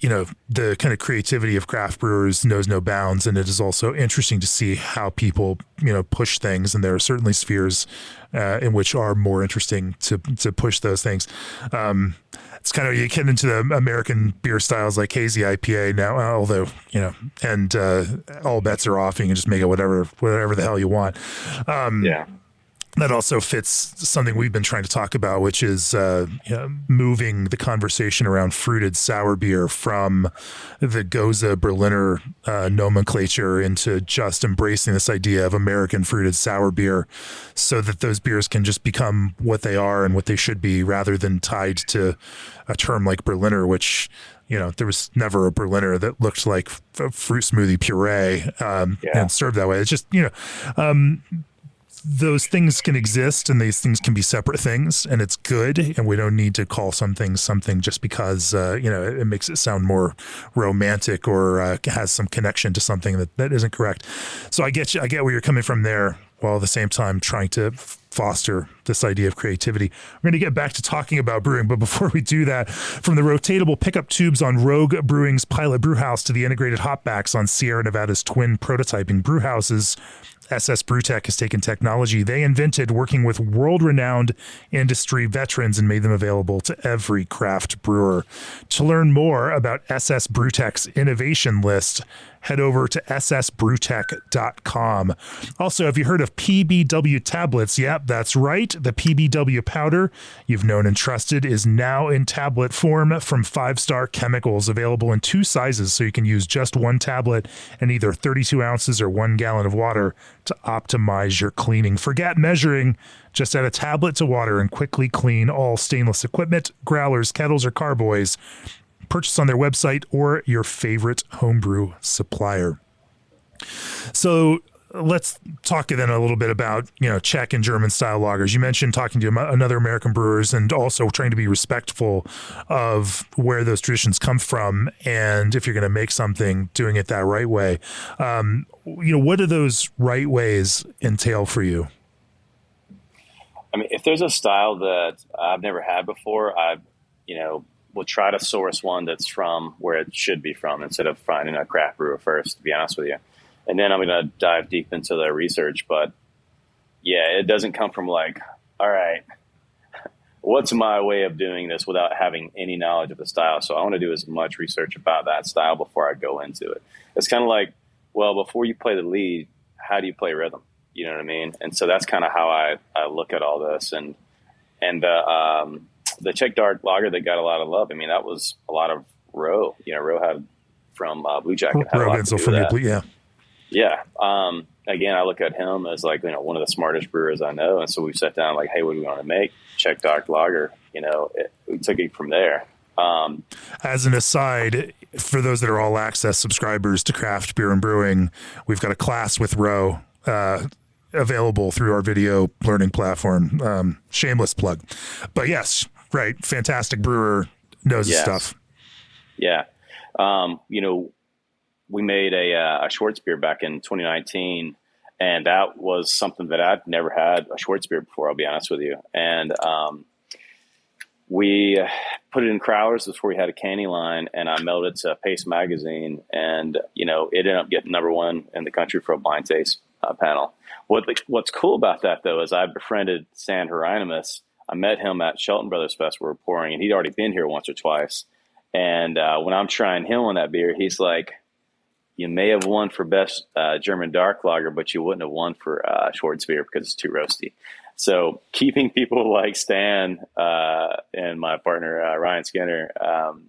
you know, the kind of creativity of craft brewers knows no bounds, and it is also interesting to see how people, you know, push things. And there are certainly spheres uh, in which are more interesting to to push those things. Um, it's kind of you get into the American beer styles like hazy IPA now, although you know, and uh, all bets are off. You can just make it whatever whatever the hell you want.
Um, yeah
that also fits something we've been trying to talk about, which is uh, you know, moving the conversation around fruited sour beer from the Gose Berliner uh, nomenclature into just embracing this idea of American fruited sour beer, so that those beers can just become what they are and what they should be, rather than tied to a term like Berliner, which you know, there was never a Berliner that looked like a fruit smoothie puree um, yeah. and served that way. It's just, you know, um, those things can exist and these things can be separate things and it's good and we don't need to call something something just because uh, you know it, makes it sound more romantic or uh, has some connection to something that, that isn't correct. So i get you i get where you're coming from there while at the same time trying to foster this idea of creativity. We're going to get back to talking about brewing, but before we do that, from the rotatable pickup tubes on Rogue Brewing's pilot brewhouse to the integrated hopbacks on Sierra Nevada's twin prototyping brewhouses, SS Brewtech has taken technology they invented working with world renowned industry veterans and made them available to every craft brewer. To learn more about SS Brewtech's innovation list, head over to ssbrewtech.com. Also, have you heard of PBW tablets? Yep, that's right. The PBW powder you've known and trusted is now in tablet form from Five Star Chemicals, available in two sizes, so you can use just one tablet and either 32 ounces or one gallon of water to optimize your cleaning. Forget measuring. Just add a tablet to water and quickly clean all stainless equipment, growlers, kettles, or carboys. Purchase on their website or your favorite homebrew supplier. So let's talk then a little bit about you know Czech and German style lagers. You mentioned talking to another American brewers and also trying to be respectful of where those traditions come from, and if you're going to make something, doing it that right way. Um, you know, what do those right ways entail for you?
I mean, if there's a style that I've never had before, I, you know, will try to source one that's from where it should be from instead of finding a craft brewer first. To be honest with you and then I'm going to dive deep into the research. But yeah, it doesn't come from like, all right, what's my way of doing this without having any knowledge of the style? So I want to do as much research about that style before I go into it. It's kind of like, well, before you play the lead, how do you play rhythm? You know what I mean? And so that's kind of how I, I look at all this. And and the um, the Czech Dark Lager that got a lot of love. I mean, that was a lot of Roe. You know, Roe had from uh, Bluejacket. Had Roe from yeah. Yeah. Um, again, I look at him as like, you know, one of the smartest brewers I know. And so we sat down like, Hey, what do we want to make? Czech Dark Lager. You know, it, we took it from there. Um,
As an aside, for those that are all access subscribers to craft beer and brewing, we've got a class with Roe, uh, available through our video learning platform. Um, shameless plug, but yes, right. Fantastic brewer knows yes. his stuff.
Yeah. Um, you know, we made a, uh, a Schwarzbier back in 2019, and that was something that I'd never had a Schwartz Schwarzbier before. I'll be honest with you, and um, we put it in crowlers before we had a candy line, and I mailed it to Paste Magazine, and you know it ended up getting number one in the country for a blind taste uh, panel. What what's cool about that though is I befriended Stan Hieronymus. I met him at Shelton Brothers Fest. We were pouring, and he'd already been here once or twice. And uh, when I'm trying him on that beer, he's like, you may have won for best uh, German dark lager, but you wouldn't have won for uh, Schwarzbier because it's too roasty. So keeping people [LAUGHS] like Stan uh, and my partner uh, Ryan Skinner um,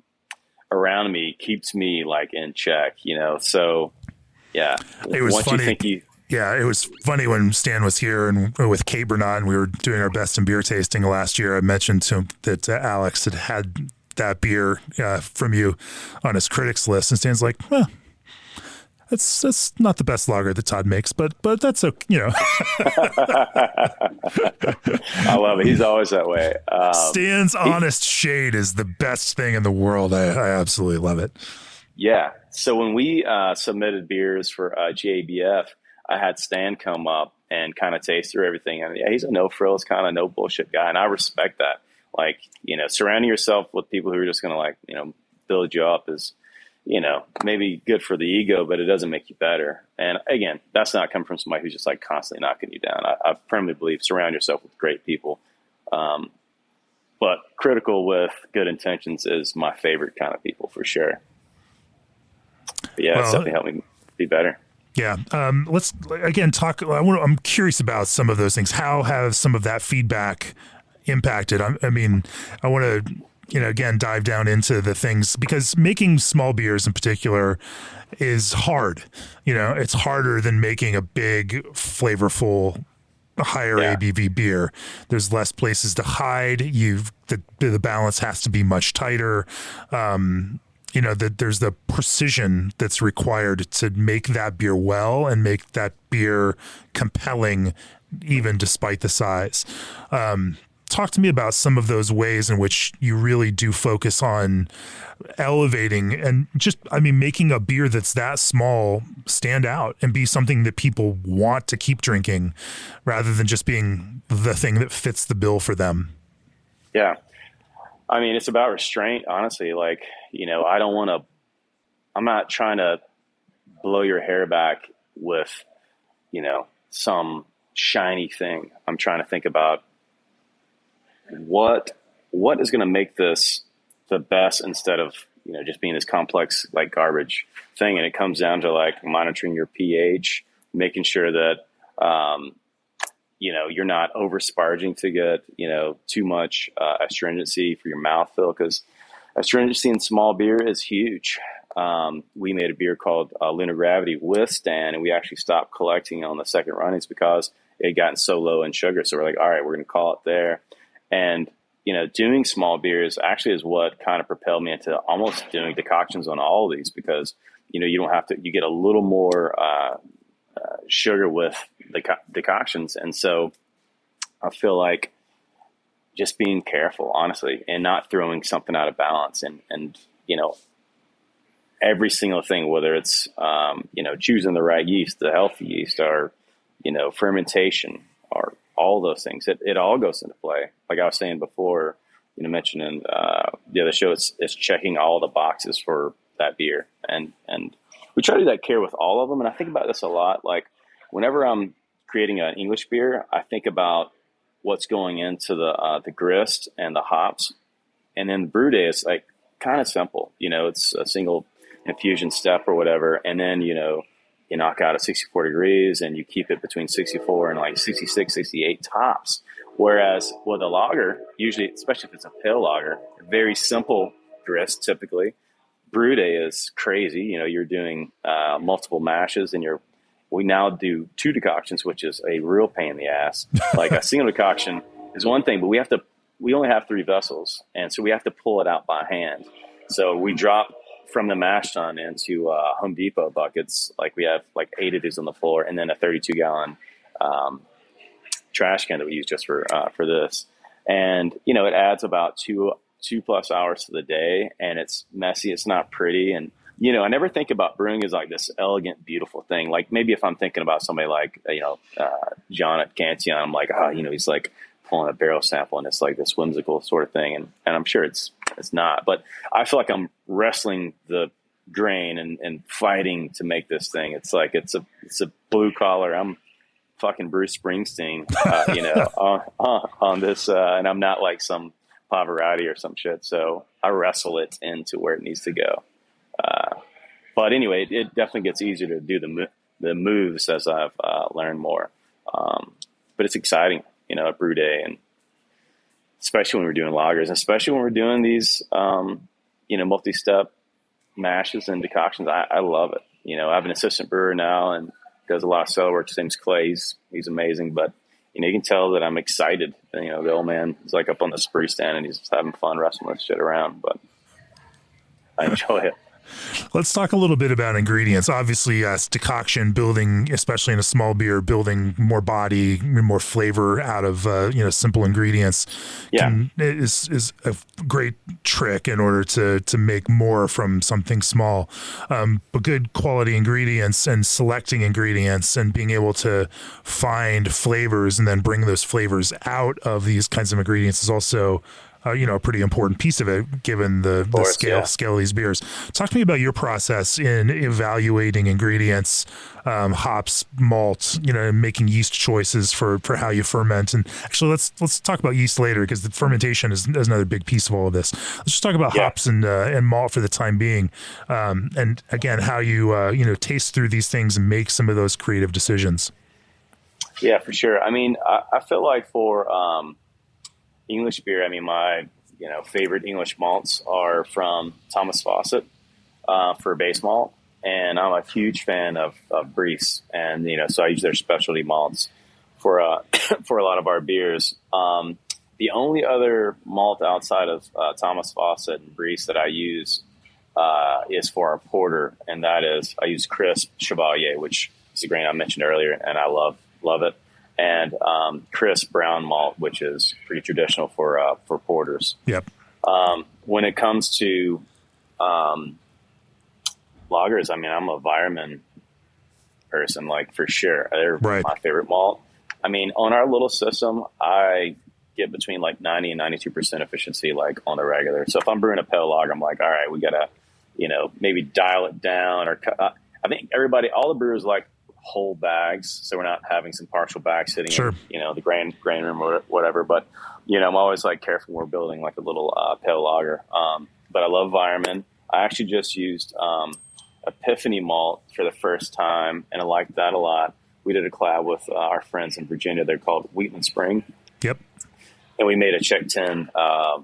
around me keeps me like in check, you know. So yeah,
it was Once funny. You, yeah, it was funny when Stan was here and with Kate Bernot, we were doing our best in beer tasting last year. I mentioned to him that uh, Alex had had that beer uh, from you on his critics list, and Stan's like, well, that's that's not the best lager that Todd makes, but but that's okay. You know, [LAUGHS]
I love it. He's always that way.
Um, Stan's he, honest shade is the best thing in the world. I, I absolutely love it.
Yeah. So when we uh, submitted beers for uh, GABF, I had Stan come up and kind of taste through everything. And yeah, he's a no frills kind of no bullshit guy, and I respect that. Like you know, surrounding yourself with people who are just going to like you know build you up is you know, maybe good for the ego, but it doesn't make you better. And again, that's not coming from somebody who's just like constantly knocking you down. I, I firmly believe surround yourself with great people. Um, but critical with good intentions is my favorite kind of people for sure. But yeah, well, it's definitely helped me be better.
Yeah. Um, let's again talk. I. I'm curious about some of those things. How have some of that feedback impacted? I, I mean, I want to you know, again, dive down into the things because making small beers in particular is hard. You know, it's harder than making a big, flavorful, higher yeah. ABV beer. There's less places to hide. You've the the balance has to be much tighter. Um, you know that there's the precision that's required to make that beer well and make that beer compelling even despite the size um, talk to me about some of those ways in which you really do focus on elevating and just i mean making a beer that's that small stand out and be something that people want to keep drinking rather than just being the thing that fits the bill for them.
Yeah. I mean it's about restraint honestly. Like you know i don't want to i'm not trying to blow your hair back with you know some shiny thing. I'm trying to think about what what is going to make this the best instead of you know just being this complex like garbage thing and it comes down to like monitoring your ph making sure that um, you know, you're not over sparging to get, you know, too much uh, astringency for your mouth mouthfeel because astringency in small beer is huge. Um, we made a beer called uh, Lunar Gravity with Stan, and we actually stopped collecting on the second runnings because it had gotten so low in sugar. So we're like, all right, we're going to call it there. And you know, doing small beers actually is what kind of propelled me into almost doing decoctions on all of these because you know you don't have to you get a little more uh, uh, sugar with the decoctions, and so I feel like just being careful, honestly, and not throwing something out of balance, and and you know every single thing, whether it's um, you know choosing the right yeast, the healthy yeast, or you know fermentation, or all those things, it, it all goes into play. Like I was saying before, you know, mentioning uh, the other show, it's it's checking all the boxes for that beer, and and we try to do that care with all of them. And I think about this a lot. Like whenever I'm creating an English beer, I think about what's going into the uh, the grist and the hops, and then the brew day is like kind of simple. You know, it's a single infusion step or whatever, and then you know you knock out at 64 degrees and you keep it between 64 and like 66, 68 tops. Whereas with a lager, usually, especially if it's a pale lager, very simple grist typically. Brew day is crazy. You know, you're doing uh, multiple mashes and you're, we now do two decoctions, which is a real pain in the ass. [LAUGHS] Like a single decoction is one thing, but we have to, we only have three vessels. And so we have to pull it out by hand. So we drop from the mash tun into uh, Home Depot buckets. Like we have like eight of these on the floor, and then a 32 gallon um, trash can that we use just for uh, for this. And you know, it adds about two two plus hours to the day, and it's messy. It's not pretty, and you know, I never think about brewing as like this elegant, beautiful thing. Like maybe if I'm thinking about somebody like you know uh, John at Cantillon, I'm like, oh, you know, he's like pulling a barrel sample, and it's like this whimsical sort of thing, and and I'm sure it's it's not. But I feel like I'm wrestling the grain and, and fighting to make this thing. It's like it's a it's a blue collar. I'm fucking Bruce Springsteen, uh, [LAUGHS] you know, on, on, on this, uh, and I'm not like some Pavarotti or some shit. So I wrestle it into where it needs to go. Uh, but anyway, it, it, definitely gets easier to do the the moves as I've uh, learned more. Um, but it's exciting, you know, at brew day and especially when we're doing lagers, especially when we're doing these, um, you know, multi-step mashes and decoctions. I, I, love it. You know, I have an assistant brewer now and does a lot of cellar work. His name's Clay. He's, he's amazing, but you know, you can tell that I'm excited. You know, the old man is like up on the spree stand and he's just having fun wrestling this shit around, but I enjoy it.
Let's talk a little bit about ingredients. Obviously, uh, decoction building, especially in a small beer, building more body, more flavor out of uh, you know simple ingredients.
Yeah, can,
is is a great trick in order to to make more from something small. Um, but good quality ingredients and selecting ingredients and being able to find flavors and then bring those flavors out of these kinds of ingredients is also uh, you know, a pretty important piece of it, given the, the course, scale yeah. scale of these beers. Talk to me about your process in evaluating ingredients, um, hops, malt, you know, making yeast choices for for how you ferment. And actually, let's let's talk about yeast later because the fermentation is, is, another big piece of all of this. Let's just talk about yeah. hops and uh, and malt for the time being, um, and again, how you uh, you know taste through these things and make some of those creative decisions.
Yeah, for sure. I mean, I, I feel like for um, English beer, I mean, my you know favorite English malts are from Thomas Fawcett uh, for base malt, and I'm a huge fan of, of Briess, and you know, so I use their specialty malts for uh, [COUGHS] for a lot of our beers. Um, the only other malt outside of uh, Thomas Fawcett and Briess that I use uh, is for our porter, and that is I use Crisp Chevalier, which is a grain I mentioned earlier, and I love love it and um, crisp brown malt, which is pretty traditional for uh, for porters.
Yep.
Um, when it comes to um, lagers, I mean, I'm a Weyermann person, like for sure. They're right. my favorite malt. I mean, on our little system, I get between like 90 and 92 percent efficiency, like on the regular. So if I'm brewing a pale lager, I'm like, all right, we gotta, you know, maybe dial it down or. Cut. I think everybody, all the brewers like whole bags, so we're not having some partial bags sitting sure. in, you know, the grain grain room or whatever. But you know, I'm always like careful when we're building like a little uh, pale lager. Um, but I love Weyermann. I actually just used um, Epiphany malt for the first time, and I like that a lot. we did a collab with uh, our friends in Virginia. They're called Wheatland Spring.
Yep.
And we made a Czech 10 uh,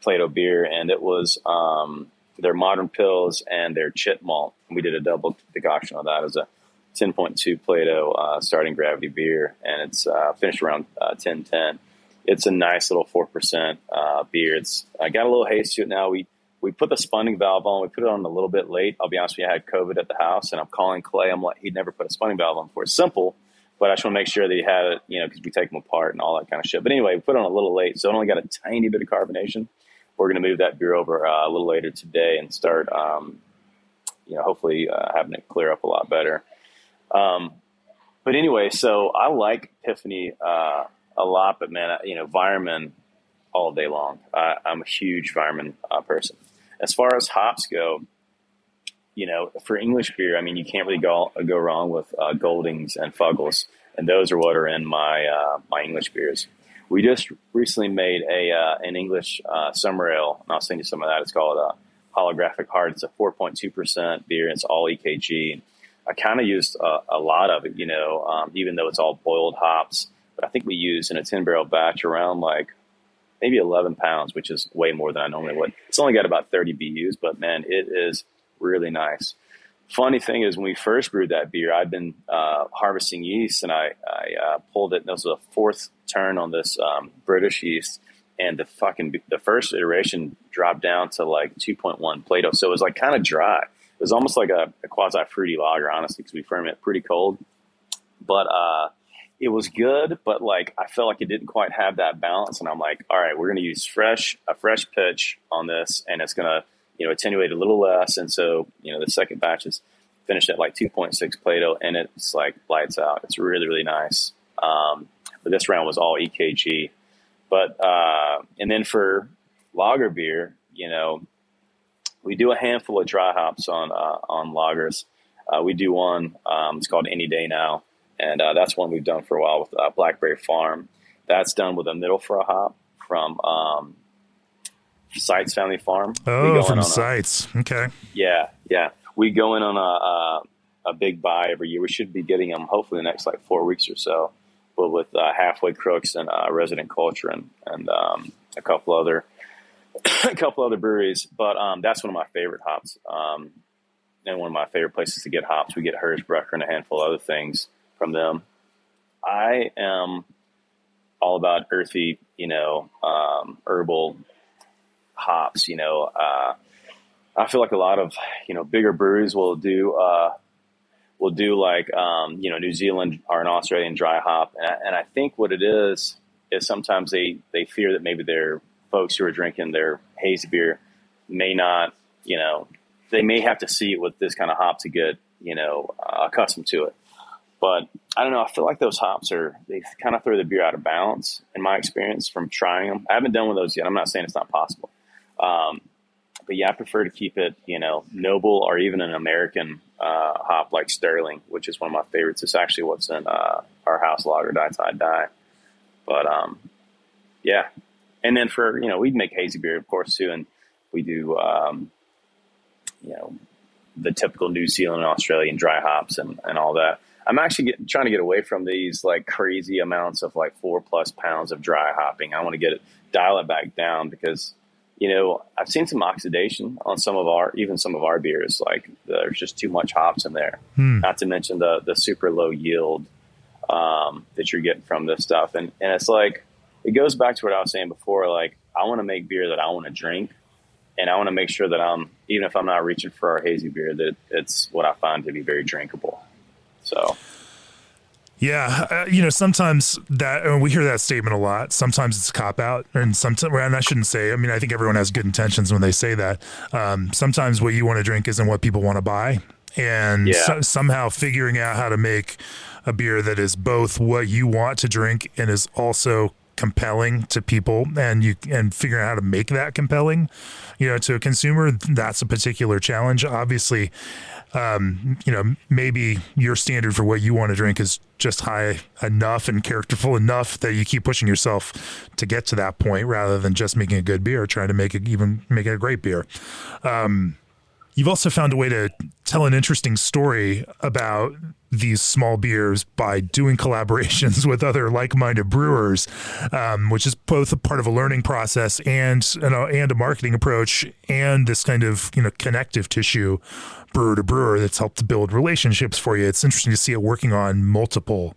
Plato beer, and it was um, their modern pills and their chit malt. We did a double decoction of that as a 10.2 Plato uh, starting gravity beer, and it's uh, finished around 1010. Uh, it's a nice little 4% uh, beer. It's I got a little haze to it now. We we put the spunding valve on. We put it on a little bit late. I'll be honest with you, I had COVID at the house, and I'm calling Clay. I'm like, he'd never put a spunding valve on before. Simple, but I just want to make sure that he had it, you know, because we take them apart and all that kind of shit. But anyway, we put it on a little late, so it only got a tiny bit of carbonation. We're going to move that beer over uh, a little later today and start, um, you know, hopefully uh, having it clear up a lot better. Um, but anyway, so I like Epiphany uh, a lot, but man, you know, Weyermann all day long. I'm a huge Weyermann uh, person. As far as hops go, you know, for English beer, I mean, you can't really go go wrong with uh, Goldings and Fuggles, and those are what are in my uh, my English beers. We just recently made a uh, an English summer ale, and I'll send you some of that. It's called Holographic Heart. It's a 4.2 percent beer. It's all EKG. I kind of used a, a, lot of it, you know, um, even though it's all boiled hops. But I think we used in a 10 barrel batch around like maybe 11 pounds, which is way more than I normally would. It's only got about 30 BUs, but man, it is really nice. Funny thing is, when we first brewed that beer, I'd been uh, harvesting yeast and I, I uh, pulled it. And this was a fourth turn on this um, British yeast, and the fucking the first iteration dropped down to like 2.1 Plato, so it was like kind of dry. Was almost like a, a quasi fruity lager, honestly, because we ferment pretty cold. But uh, it was good, but like I felt like it didn't quite have that balance. And I'm like, all right, we're going to use fresh a fresh pitch on this, and it's going to you know attenuate a little less. And so you know the second batch is finished at like 2.6 Plato, and it's like lights out. It's really really nice. Um, but this round was all EKG. But uh, and then for lager beer, you know, we do a handful of dry hops on uh, on lagers. Uh, we do one. Um, it's called Any Day Now and uh, that's one we've done for a while with uh, Blackberry Farm. That's done with a Mittelfrüh a hop from um, Seitz Family Farm.
Oh, from Seitz. Okay.
Yeah, yeah. We go in on a, a, a big buy every year. We should be getting them hopefully the next like four weeks or so. But with uh, Halfway Crooks and uh, Resident Culture and, and um, a couple other [COUGHS] a couple other breweries. But um, that's one of my favorite hops. Um, and one of my favorite places to get hops. We get Hersbrucker and a handful of other things from them. I am all about earthy, you know, um, herbal hops. You know, uh, I feel like a lot of you know bigger breweries will do uh, will do like um, you know New Zealand or an Australian dry hop, and I, and I think what it is is sometimes they they fear that maybe their folks who are drinking their hazy beer may not, you know, they may have to see it with this kind of hop to get you know uh, accustomed to it. But I don't know. I feel like those hops are they kind of throw the beer out of balance in my experience from trying them. I haven't done one of those yet. I'm not saying it's not possible. Um, but yeah, I prefer to keep it, you know, noble or even an American uh, hop like Sterling, which is one of my favorites. It's actually what's in uh, our house lager, Die Die Die. But um, yeah, and then for you know, we'd make hazy beer, of course, too, and we do um, you know the typical New Zealand and Australian dry hops and, and all that. I'm actually get, trying to get away from these like crazy amounts of like four plus pounds of dry hopping. I want to get it dial it back down because you know I've seen some oxidation on some of our even some of our beers. Like there's just too much hops in there. Hmm. Not to mention the the super low yield um, that you're getting from this stuff. And and it's like it goes back to what I was saying before. Like I want to make beer that I want to drink. And I want to make sure that I'm, even if I'm not reaching for our hazy beer, that it's what I find to be very drinkable. So.
Yeah, uh, you know, sometimes that uh, we hear that statement a lot. Sometimes it's a cop out, and sometimes, and I shouldn't say. I mean, I think everyone has good intentions when they say that. Um, sometimes what you want to drink isn't what people want to buy, and yeah. so, somehow figuring out how to make a beer that is both what you want to drink and is also compelling to people and you and figuring out how to make that compelling you know to a consumer that's a particular challenge obviously um, you know, maybe your standard for what you want to drink is just high enough and characterful enough that you keep pushing yourself to get to that point rather than just making a good beer, trying to make it even make it a great beer. Um, You've also found a way to tell an interesting story about these small beers by doing [LAUGHS] collaborations with other like-minded brewers, um, which is both a part of a learning process and know, and a marketing approach, and this kind of you know connective tissue, brewer to brewer, that's helped to build relationships for you. It's interesting to see it working on multiple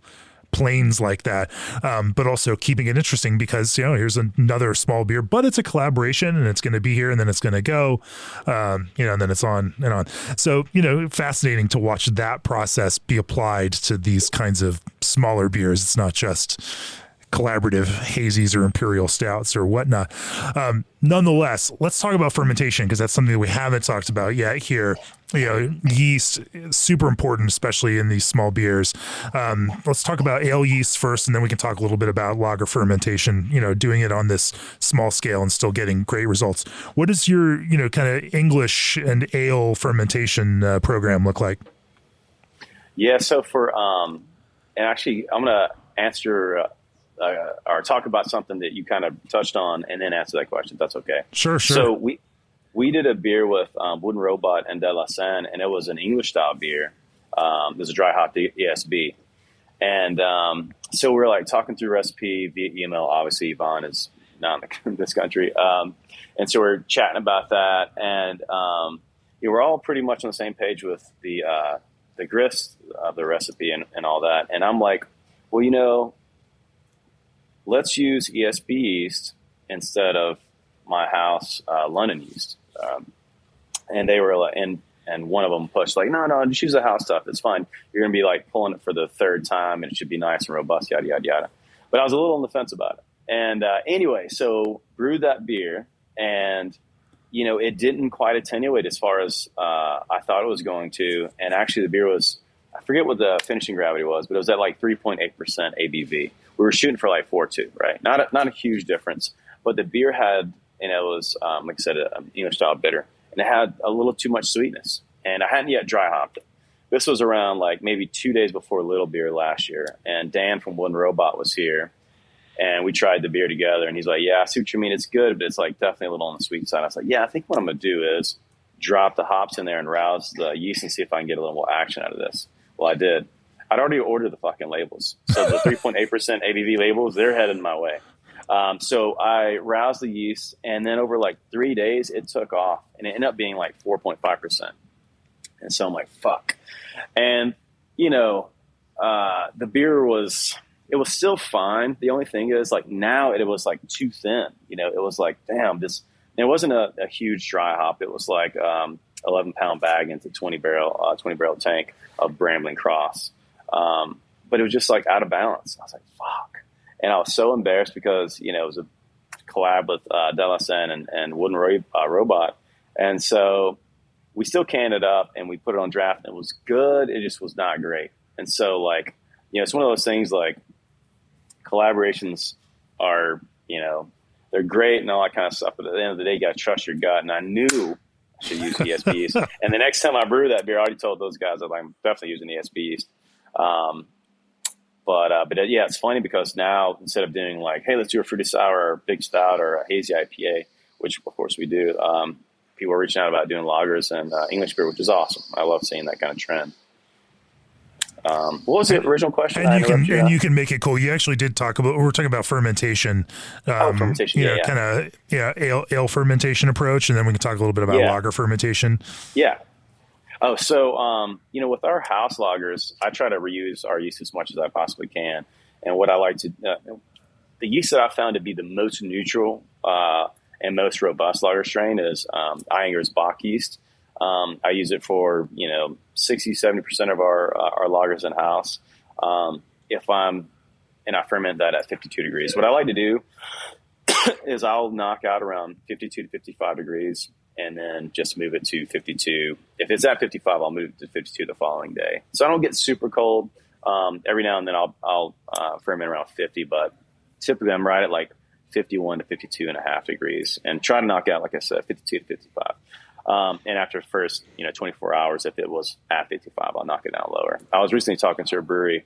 planes like that, um, but also keeping it interesting because you know here's another small beer, but it's a collaboration and it's going to be here and then it's going to go, um, you know, and then it's on and on. So you know, fascinating to watch that process be applied to these kinds of smaller beers. It's not just collaborative hazies or imperial stouts or whatnot. Um, nonetheless, let's talk about fermentation because that's something that we haven't talked about yet here. You know, yeast super important, especially in these small beers. Um, let's talk about ale yeast first, and then we can talk a little bit about lager fermentation. You know, doing it on this small scale and still getting great results. What does your you know kind of English and ale fermentation uh, program look like?
Yeah, so for um, and actually, I'm gonna answer. Uh, or talk about something that you kind of touched on and then answer that question. That's okay.
Sure, sure.
So we we did a beer with um, Wooden Robot and De La Senne, and it was an English style beer. Um, it was a dry hop ESB. And um, so we are like talking through recipe via email. Obviously, Yvan is not [LAUGHS] in this country. Um, and so we're chatting about that. And um, you know, we're all pretty much on the same page with the, uh, the grist of the recipe and, and all that. And I'm like, well, you know, let's use ESB yeast instead of my house uh, London yeast. Um, and they were like, and and one of them pushed like, no, no, just use the house stuff. It's fine. You're gonna be like pulling it for the third time, and it should be nice and robust, yada yada yada. But I was a little on the fence about it. And uh, anyway, so brewed that beer, and you know it didn't quite attenuate as far as uh, I thought it was going to. And actually, the beer was I forget what the finishing gravity was, but it was at like 3.8% ABV. We were shooting for like four two, right? Not a, not a huge difference, but the beer had, and it was, um, like I said, an English style bitter, and it had a little too much sweetness. And I hadn't yet dry hopped it. This was around like maybe two days before Little Beer last year, and Dan from Wooden Robot was here, and we tried the beer together. And he's like, "Yeah, I see what you mean. It's good, but it's like definitely a little on the sweet side." I was like, "Yeah, I think what I'm gonna do is drop the hops in there and rouse the yeast and see if I can get a little more action out of this." Well, I did. I'd already ordered the fucking labels. So the [LAUGHS] 3.8% ABV labels, they're headed my way. Um, so I roused the yeast, and then over like three days, it took off, and it ended up being like 4.5%. And so I'm like, fuck. And, you know, uh, the beer was, it was still fine. The only thing is, like, now it was like too thin. You know, it was like, damn, this, it wasn't a, a huge dry hop. It was like, um, 11 pound bag into 20 barrel, uh, 20 barrel tank of Brambling Cross. Um, but it was just like out of balance. I was like, fuck. And I was so embarrassed because, you know, it was a collab with uh, De La Senne and, and Wooden Ro- uh, Robot. And so we still canned it up and we put it on draft and it was good. It just was not great. And so, like, you know, it's one of those things like collaborations are, you know, they're great and all that kind of stuff. But at the end of the day, you got to trust your gut. And I knew I should use ESBs. [LAUGHS] and the next time I brew that beer, I already told those guys that I'm definitely using yeast. Um, but uh, but uh, yeah, it's funny because now instead of doing like, hey, let's do a fruity sour or big stout or a hazy IPA, which of course we do, um, people are reaching out about doing lagers and uh, English beer, which is awesome. I love seeing that kind of trend. Um, what was the original question?
And you can you and you can make it cool. You actually did talk about we are talking about fermentation.
Um, oh, fermentation. Yeah,
yeah. kind of yeah ale, ale fermentation approach, and then we can talk a little bit about yeah. lager fermentation.
Yeah. Oh, so um, you know, with our house loggers, I try to reuse our yeast as much as I possibly can. And what I like to, uh, the yeast that I found to be the most neutral uh, and most robust lager strain is um, Bock yeast. Um, I use it for, you know, 60, 70% of our, uh, our lagers in house. Um, if I'm, and I ferment that at 52 degrees. What I like to do [COUGHS] is I'll knock out around 52 to 55 degrees and then just move it to 52. If it's at 55, I'll move it to 52 the following day. So I don't get super cold. Um, every now and then I'll, I'll uh, ferment around 50, but typically I'm right at like 51 to 52 and a half degrees and try to knock out, like I said, 52 to 55. Um, and after first, you know, 24 hours, if it was at 55, I'll knock it down lower. I was recently talking to a brewery,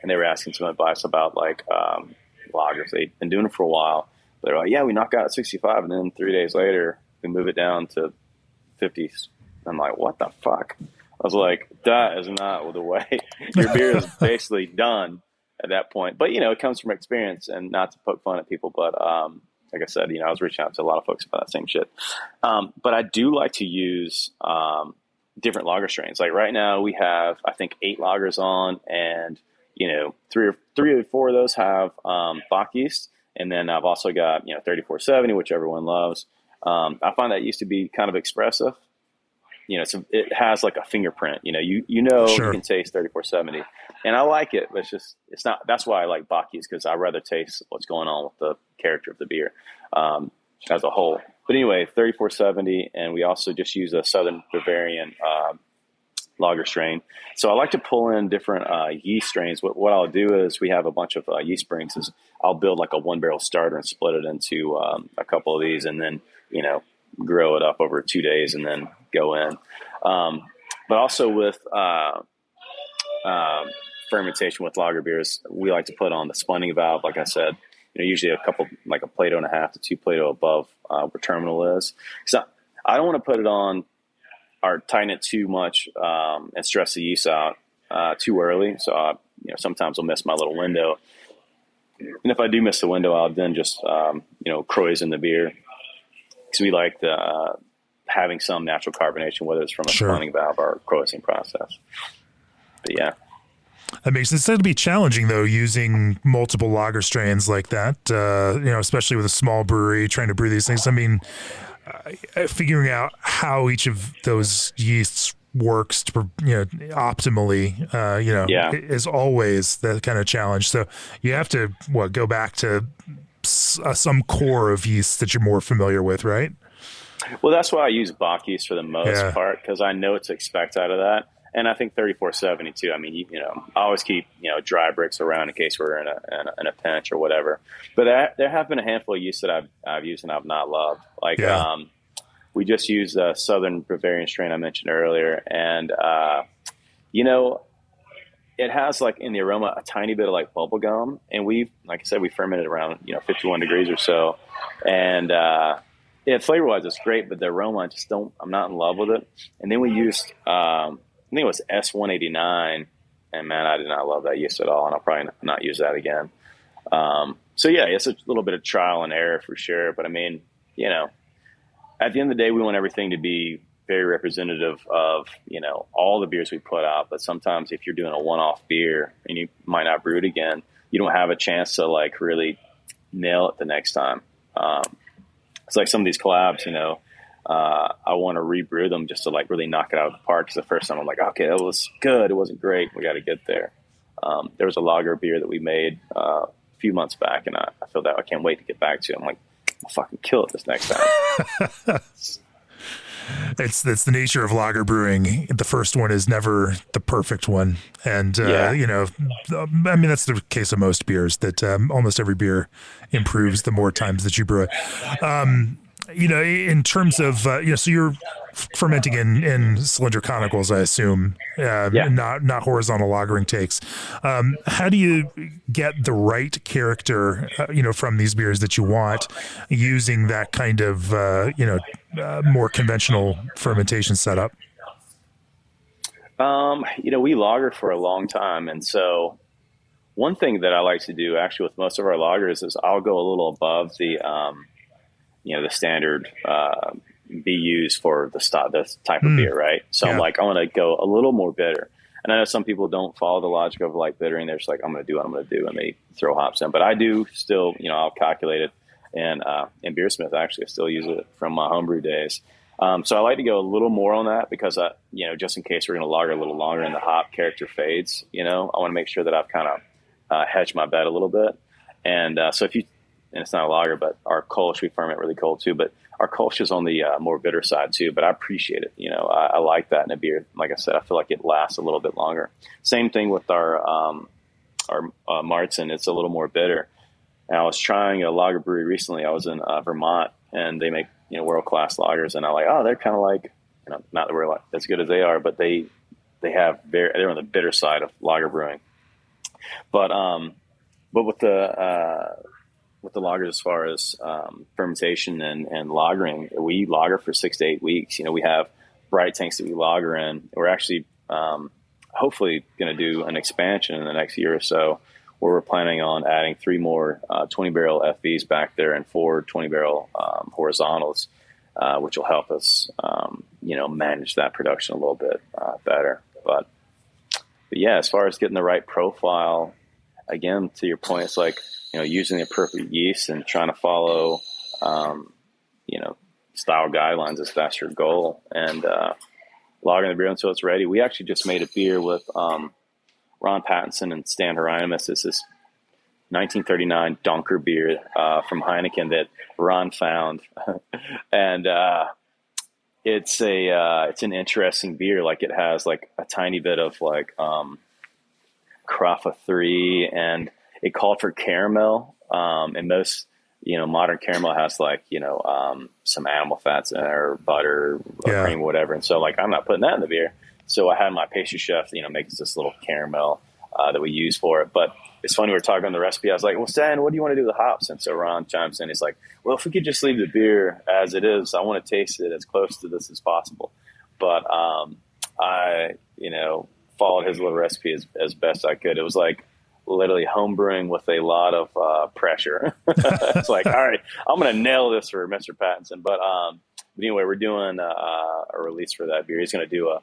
and they were asking some advice about like um, lagers. They'd been doing it for a while. They're like, "Yeah, we knock out at 65, and then three days later, we move it down to 50s." I'm like, what the fuck? I was like, that is not the way. [LAUGHS] Your beer is [LAUGHS] basically done at that point. But you know, it comes from experience, and not to poke fun at people, but um, like I said, you know, I was reaching out to a lot of folks about that same shit. Um, but I do like to use um, different lager strains. Like right now, we have I think eight lagers on, and you know, three or three or four of those have um, Bock yeast, and then I've also got you know 3470, which everyone loves. Um, I find that used to be kind of expressive. You know, so it has like a fingerprint. You know, you you know sure. you can taste 3470, and I like it, but it's just it's not. That's why I like yeast because I rather taste what's going on with the character of the beer um, as a whole. But anyway, 3470, and we also just use a Southern Bavarian uh, lager strain. So I like to pull in different uh, yeast strains. What, what, I'll do is we have a bunch of uh, yeast springs. Is I'll build like a one barrel starter and split it into um, a couple of these, and then you know grow it up over two days, and then go in. Um, but also with uh, um, fermentation with lager beers, we like to put on the spunding valve. Like I said, you know, usually a couple, like a Plato and a half to two Plato above uh, where terminal is. So I don't want to put it on or tighten it too much um, and stress the yeast out uh, too early. So, I, you know, sometimes I'll miss my little window. And if I do miss the window, I'll then just, um, you know, Krausen the beer. Because we like the, uh, having some natural carbonation, whether it's from a sure. valve or Krausen process. But yeah.
That makes sense. It'd be challenging though, using multiple lager strains like that. Uh, you know, especially with a small brewery trying to brew these things. I mean, uh, figuring out how each of those yeasts works to you know optimally uh, you know yeah. is always the kind of challenge so you have to what go back to uh, some core of yeast that you're more familiar with right
well that's why i use Bock yeast for the most yeah. part because i know what to expect out of that and I think 3472. I mean, you, you, know, I always keep you know dry bricks around in case we're in a, in a, in a pinch or whatever. But there, there, have been a handful of use that I've I've used and I've not loved. Like yeah. um, we just used a Southern Bavarian strain I mentioned earlier, and uh, you know. It has like in the aroma a tiny bit of like bubble gum, and we, like I said, we fermented around you know 51 degrees or so, and uh, yeah, flavor wise, it's great, but the aroma, I just don't. I'm not in love with it. And then we used um, I think it was S189, and man, I did not love that yeast at all, and I'll probably not use that again. Um, so yeah, it's a little bit of trial and error for sure, but I mean, you know, at the end of the day, we want everything to be very representative of you know all the beers we put out. But sometimes if you're doing a one-off beer and you might not brew it again, you don't have a chance to like really nail it the next time. Um, it's like some of these collabs, you know, uh, I want to rebrew them just to like really knock it out of the park. Because the first time I'm like, okay, that was good. It wasn't great. We got to get there. Um, there was a lager beer that we made uh, a few months back, and I, I feel that I can't wait to get back to. It. I'm like, I'll fucking kill it this next time. [LAUGHS]
it's it's the nature of lager brewing. The first one is never the perfect one, and uh, yeah. you know, I mean that's the case of most beers. That um, almost every beer improves the more times that you brew it. Um, you know, in terms of uh, you know, so you're fermenting in, in cylinder conicals, I assume, uh, yeah. not not horizontal lagering takes. Um, how do you get the right character, uh, you know, from these beers that you want, using that kind of uh, you know uh, more conventional fermentation setup?
Um, you know, we lager for a long time, and so one thing that I like to do actually with most of our lagers is I'll go a little above the um, you know the standard uh, BUs for the stop this type of mm. beer, right? So yeah. I'm like, I want to go a little more bitter. And I know some people don't follow the logic of like bittering. They're just like, I'm going to do what I'm going to do, and they throw hops in. But I do still, you know, I'll calculate it. And uh, in BeerSmith, actually, I still use it from my homebrew days. Um, so I like to go a little more on that because, I, you know, just in case we're going to lager a little longer and the hop character fades, you know, I want to make sure that I've kind of uh, hedged my bet a little bit. And uh, so if you and it's not a lager, but our Kolsch we ferment really cold too. But our Kolsch is on the uh, more bitter side too. But I appreciate it. You know, I, I, like that in a beer. Like I said, I feel like it lasts a little bit longer. Same thing with our um, our uh, Märzen. It's a little more bitter. And I was trying a lager brewery recently. I was in uh, Vermont, and they make you know world class lagers, and I'm like, oh, they're kind of like you know, not that we're like as good as they are, but they they have very they're on the bitter side of lager brewing. But um, but with the uh, with the lagers as far as um, fermentation and, and lagering. We lager for six to eight weeks. You know, we have bright tanks that we lager in. We're actually um, hopefully going to do an expansion in the next year or so where we're planning on adding three more uh, 20 barrel FVs back there and four 20 barrel um, horizontals, uh, which will help us, um, you know, manage that production a little bit uh, better. But, but yeah, as far as getting the right profile, again, to your point, it's like, you know, using the appropriate yeast and trying to follow, um, you know, style guidelines if that's your goal. And, uh, logging the beer until it's ready. We actually just made a beer with um, Ron Pattinson and Stan Hieronymus. Is this is 1939 Donker beer uh, from Heineken that Ron found, [LAUGHS] and uh, it's a uh, it's an interesting beer. Like it has like a tiny bit of like um, Carafa three, and it called for caramel. Um, and most you know, modern caramel has like, you know, um, some animal fats in it or butter, or yeah. cream, whatever. And so like, I'm not putting that in the beer. So I had my pastry chef, you know, make this little caramel, uh, that we use for it. But it's funny, we are talking on the recipe. I was like, well, Stan, what do you want to do with the hops? And so Ron chimes in. He's like, well, if we could just leave the beer as it is, I want to taste it as close to this as possible. But, um, I, you know, followed his little recipe as, as best I could. It was like, literally homebrewing with a lot of uh, pressure. [LAUGHS] it's like, all right, I'm going to nail this for Mr. Pattinson. But, um, but anyway, we're doing uh, a release for that beer. He's going to do a,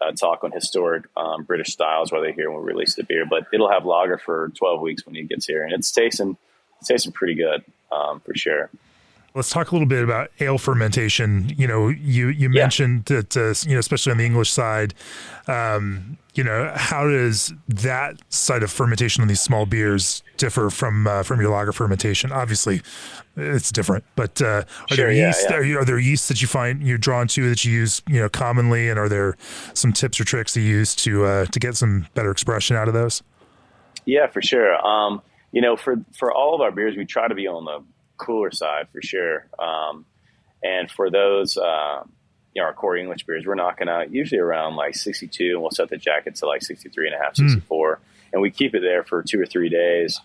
a, talk on historic um, British styles while they're here when we release the beer. But it'll have lager for 12 weeks when he gets here, and it's tasting it's tasting pretty good um, for sure.
Let's talk a little bit about ale fermentation. You know, you you yeah. mentioned that uh, you know, especially on the English side, um, you know, how does that side of fermentation on these small beers differ from uh, from your lager fermentation? Obviously, it's different, but uh, are sure, there yeah, yeast? Yeah. Are, are, there yeasts that you find you're drawn to that you use you know commonly, and are there some tips or tricks you use to uh, to get some better expression out of those?
Yeah, for sure. Um, you know, for for all of our beers, we try to be on the cooler side for sure. Um, and for those, uh, you know, our core English beers, we're knocking out usually around like 62, and we'll set the jacket to like 63 and a half, hmm. 64. Mm. And we keep it there for two or three days.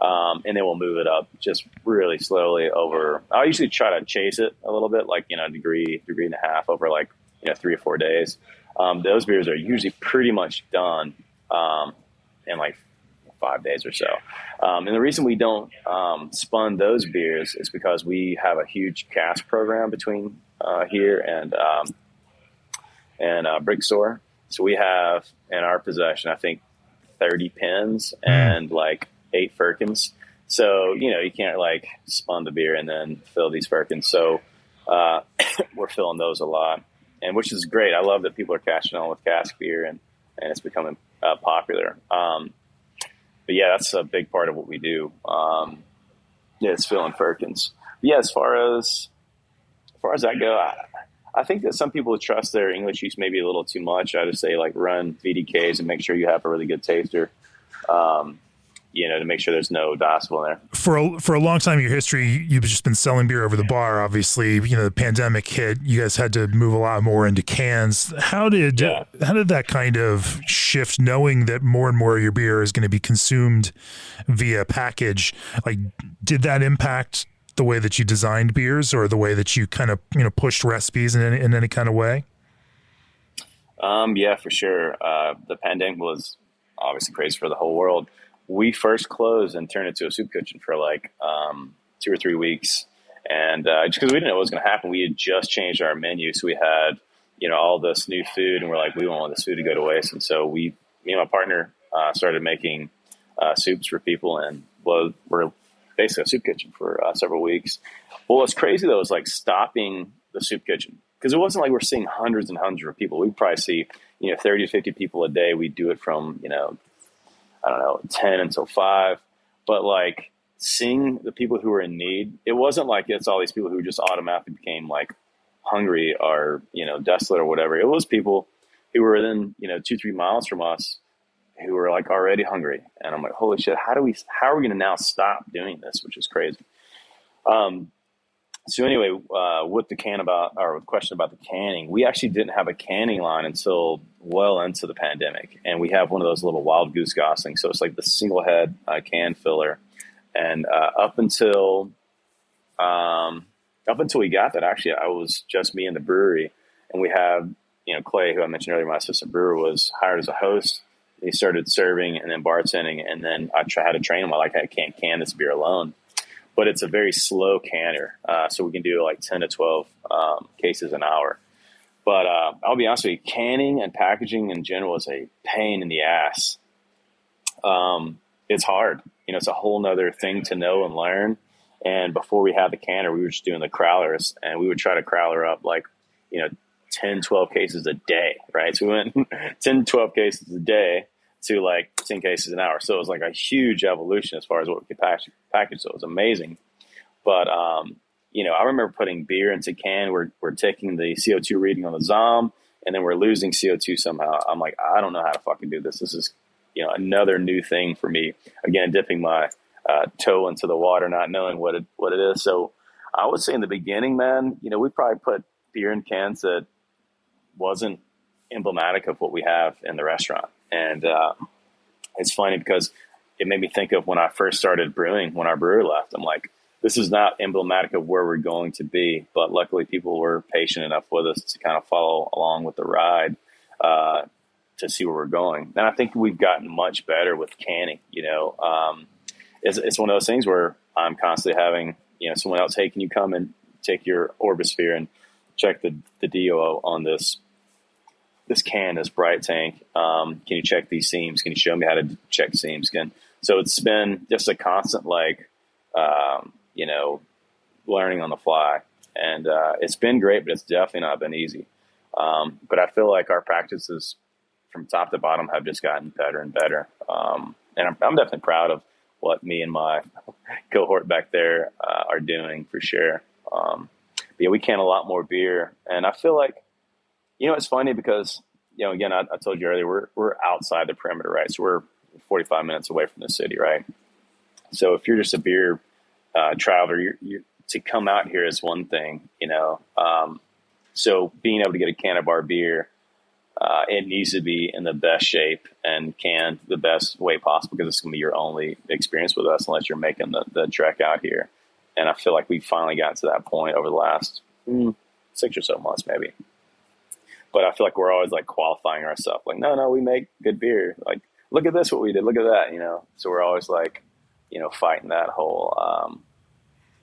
Um, and then we'll move it up just really slowly over. I usually try to chase it a little bit, like, you know, degree, degree and a half over like, you know, three or four days. Um, those beers are usually pretty much done um, in like five days or so. Um, and the reason we don't um, spun those beers is because we have a huge cask program between uh, here and um, and uh, Brickstore. So we have in our possession, I think, thirty pins hmm. and like eight firkins. So you know you can't like spun the beer and then fill these firkins. So uh, [COUGHS] we're filling those a lot, and which is great. I love that people are cashing on with cask beer and and it's becoming uh, popular. Um, but yeah, that's a big part of what we do. Um, yeah, it's filling firkins. But yeah, as far as as far as that go, I, I think that some people trust their English use maybe a little too much. I just say like run VDKs and make sure you have a really good taster. Um, you know, to make sure there's no diacetyl in there.
For a, for a long time in your history, you've just been selling beer over the bar. Obviously, you know, the pandemic hit. You guys had to move a lot more into cans. How did yeah. how did that kind of shift, knowing that more and more of your beer is going to be consumed via package? Like, did that impact the way that you designed beers, or the way that you kind of you know pushed recipes in any, in any kind of way?
Um, yeah, for sure. Uh, the pandemic was obviously crazy for the whole world we first closed and turned it to a soup kitchen for like um, two or three weeks. And uh, just because we didn't know what was going to happen, we had just changed our menu. So we had, you know, all this new food, and we're like, we don't want this food to go to waste. And so we, me and my partner, uh, started making uh, soups for people, and well, we're basically a soup kitchen for uh, several weeks. Well, what's crazy though is like stopping the soup kitchen because it wasn't like we're seeing hundreds and hundreds of people. We probably see, you know, 30 to 50 people a day. We do it from, you know, I don't know, 10 until 5. But like seeing the people who were in need, it wasn't like it's all these people who just automatically became like hungry or, you know, desolate or whatever. It was people who were then, you know, two, three miles from us who were like already hungry. And I'm like, holy shit, how do we, how are we going to now stop doing this? Which is crazy. Um, so anyway, uh, with the can about or with question about the canning, we actually didn't have a canning line until well into the pandemic, and we have one of those little Wild Goose Goslings. So it's like the single head uh, can filler, and uh, up until um, up until we got that, actually, I was just me in the brewery, and we have you know, Clay, who I mentioned earlier, my assistant brewer, was hired as a host. He started serving and then bartending, and then I had to train him. I like I can't can this beer alone, but it's a very slow canner, uh, so we can do like ten to twelve um, cases an hour. But uh, I'll be honest with you, canning and packaging in general is a pain in the ass. Um, it's hard. You know, it's a whole nother thing to know and learn. And before we had the canner, we were just doing the crowlers, and we would try to crowler up like, you know, 10, 12 cases a day, right? So we went [LAUGHS] 10, 12 cases a day to like 10 cases an hour. So it was like a huge evolution as far as what we could package. package. So it was amazing. But, um, you know, I remember putting beer into can. We're, we're taking the CO2 reading on the Zahm and then we're losing CO2 somehow. I'm like, I don't know how to fucking do this. This is, you know, another new thing for me. Again, dipping my uh, toe into the water, not knowing what it, what it is. So I would say in the beginning, man, you know, we probably put beer in cans that wasn't emblematic of what we have in the restaurant. And uh, it's funny because it made me think of when I first started brewing, when our brewer left. I'm like, this is not emblematic of where we're going to be. But luckily, people were patient enough with us to kind of follow along with the ride uh, to see where we're going. And I think we've gotten much better with canning. You know, um, it's, it's one of those things where I'm constantly having you know someone else, hey, can you come and take your Orbisphere and check the the DO on this this can, this bright tank. Um, can you check these seams? Can you show me how to check seams? Can so it's been just a constant like, um, you know, learning on the fly, and uh, it's been great, but it's definitely not been easy. Um, but I feel like our practices from top to bottom have just gotten better and better, um, and I'm, I'm, definitely proud of what me and my [LAUGHS] cohort back there uh, are doing for sure. Um, yeah, we can a lot more beer, and I feel like you know, it's funny because, you know, again, I, I, told you earlier, we're, we're outside the perimeter, right? So we're 45 minutes away from the city, right? So if you're just a beer uh, traveler, you're, you're, to come out here is one thing, you know. Um, so being able to get a can of our beer, uh, it needs to be in the best shape and canned the best way possible because it's going to be your only experience with us unless you're making the, the trek out here. And I feel like we finally got to that point over the last mm, six or so months, maybe but I feel like we're always like qualifying ourselves. Like, no, no, we make good beer. Like, look at this, what we did. Look at that, you know. So we're always like, you know, fighting that whole um,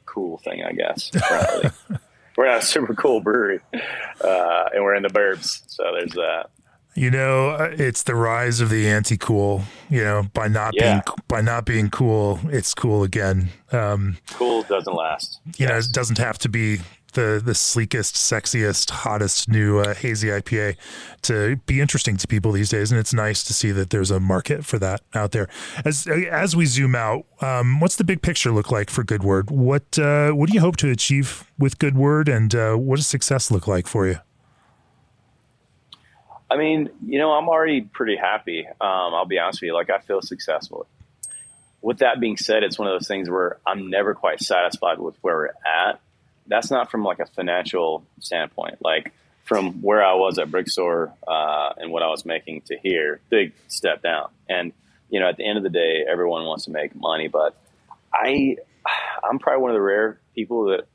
cool thing, I guess. [LAUGHS] we're not a super cool brewery, uh, and we're in the burbs, so there's that.
You know, uh, it's the rise of the anti-cool. You know, by not yeah. being by not being cool, it's cool again. Um,
cool doesn't last.
You yes. know, it doesn't have to be the the sleekest, sexiest, hottest new uh, hazy IPA to be interesting to people these days, and it's nice to see that there's a market for that out there. As as we zoom out, um, what's the big picture look like for Good Word? What uh, what do you hope to achieve with Good Word, and uh, what does success look like for you?
I mean, you know, I'm already pretty happy. Um, I'll be honest with you; like I feel successful. With that being said, it's one of those things where I'm never quite satisfied with where we're at that's not from like a financial standpoint. Like from where I was at Brickstore uh, and what I was making to here, big step down. And you know, at the end of the day, everyone wants to make money, but I, I'm probably one of the rare people that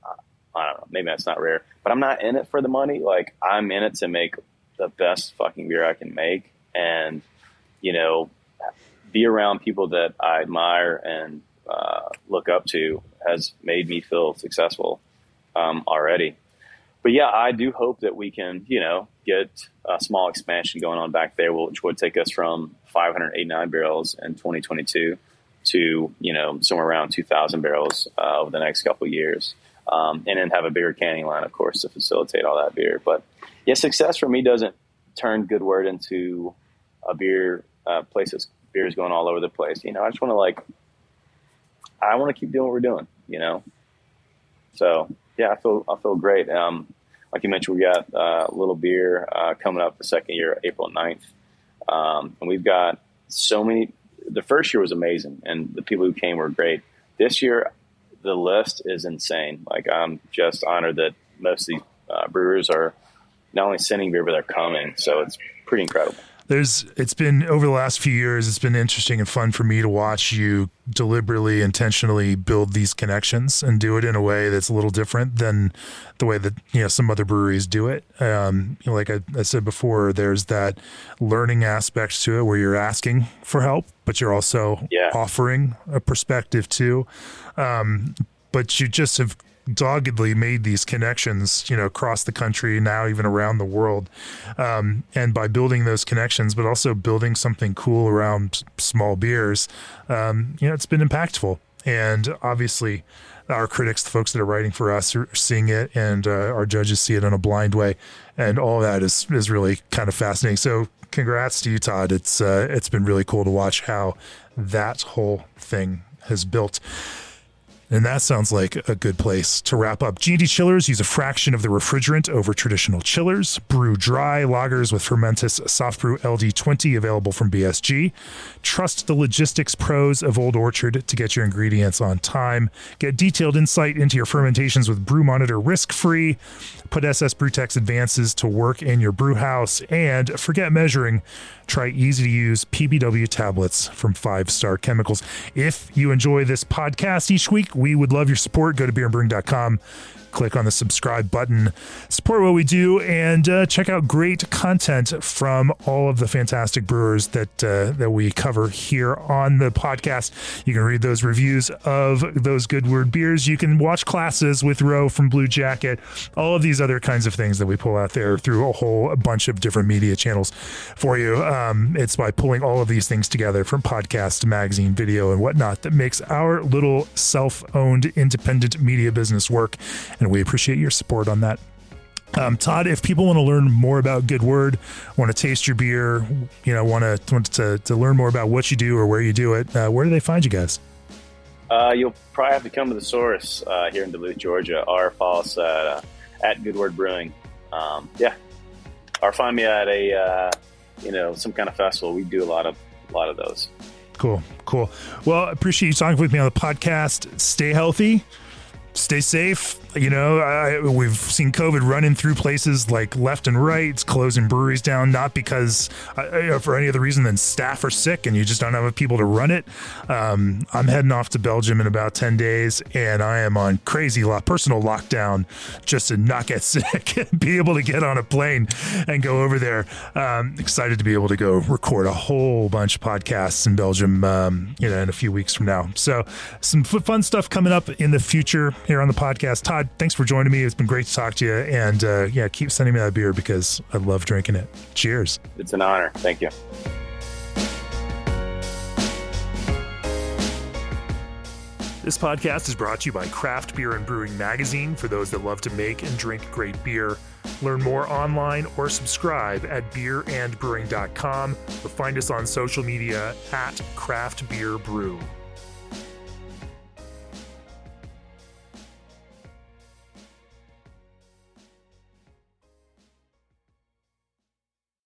I don't know. Maybe that's not rare, but I'm not in it for the money. Like I'm in it to make the best fucking beer I can make, and you know, be around people that I admire and uh, look up to has made me feel successful um, already. But yeah, I do hope that we can, you know, get a small expansion going on back there, which would take us from 589 barrels in 2022 to, you know, somewhere around 2,000 barrels uh, over the next couple years. Um, and then have a bigger canning line, of course, to facilitate all that beer. But yeah, success for me doesn't turn Good Word into a beer uh, place that's beers going all over the place. You know, I just want to like, I want to keep doing what we're doing. You know, so yeah, I feel I feel great. Um, like you mentioned, we got uh, a little beer uh, coming up the second year, April 9th. Um, and we've got so many. The first year was amazing, and the people who came were great. This year, the list is insane. Like I'm just honored that most of these uh, brewers are not only sending beer, but they're coming. So it's pretty incredible.
There's it's been over the last few years it's been interesting and fun for me to watch you deliberately intentionally build these connections and do it in a way that's a little different than the way that you know some other breweries do it um, you know, like I, I said before there's that learning aspect to it where you're asking for help but you're also
Yeah.
offering a perspective too um, but you just have doggedly made these connections, you know, across the country, now even around the world. Um, and by building those connections, but also building something cool around small beers, um, you know, it's been impactful. And obviously, our critics, the folks that are writing for us, are seeing it, and uh, our judges see it in a blind way, and all that is is really kind of fascinating. So, congrats to you, Todd. It's uh, it's been really cool to watch how that whole thing has built. And that sounds like a good place to wrap up. G&D chillers use a fraction of the refrigerant over traditional chillers. Brew dry lagers with Fermentis SafBrew LD20 available from BSG. Trust the logistics pros of Old Orchard to get your ingredients on time. Get detailed insight into your fermentations with Brew Monitor risk-free. Put Ss Brewtech Advances to work in your brew house and forget measuring. Try easy to use PBW tablets from Five Star Chemicals. If you enjoy this podcast each week, we would love your support. Go to beerandbrewing.com, click on the subscribe button, support what we do, and uh, check out great content from all of the fantastic brewers that uh, that we cover here on the podcast. You can read those reviews of those Good Word beers. You can watch classes with Roe from Bluejacket. All of these other kinds of things that we pull out there through a whole bunch of different media channels for you. Um, it's by pulling all of these things together from podcast, magazine, video, and whatnot that makes our little self-owned independent media business work. And we appreciate your support on that. Um, Todd, if people want to learn more about Good Word, want to taste your beer, you know, want to want to, to learn more about what you do or where you do it, uh, where do they find you guys?
Uh, you'll probably have to come to the source uh, here in Duluth, Georgia, or follow us at, uh, at Good Word Brewing. Um, yeah, or find me at a uh, you know some kind of festival. We do a lot of a lot of those.
Cool, cool. Well, appreciate you talking with me on the podcast. Stay healthy, stay safe. You know, I, we've seen COVID running through places like left and right. It's closing breweries down, not because uh, for any other reason than staff are sick and you just don't have people to run it. Um, I'm heading off to Belgium in about 10 days and I am on crazy lo- personal lockdown just to not get [LAUGHS] sick and be able to get on a plane and go over there. Um, excited to be able to go record a whole bunch of podcasts in Belgium, um, you know, in a few weeks from now. So some fun stuff coming up in the future here on the podcast. Todd, thanks for joining me. It's been great to talk to you. And uh, yeah, keep sending me that beer because I love drinking it. Cheers.
It's an honor. Thank you.
This podcast is brought to you by Craft Beer and Brewing Magazine for those that love to make and drink great beer. Learn more online or subscribe at beerandbrewing.com or find us on social media at Craft Beer Brew.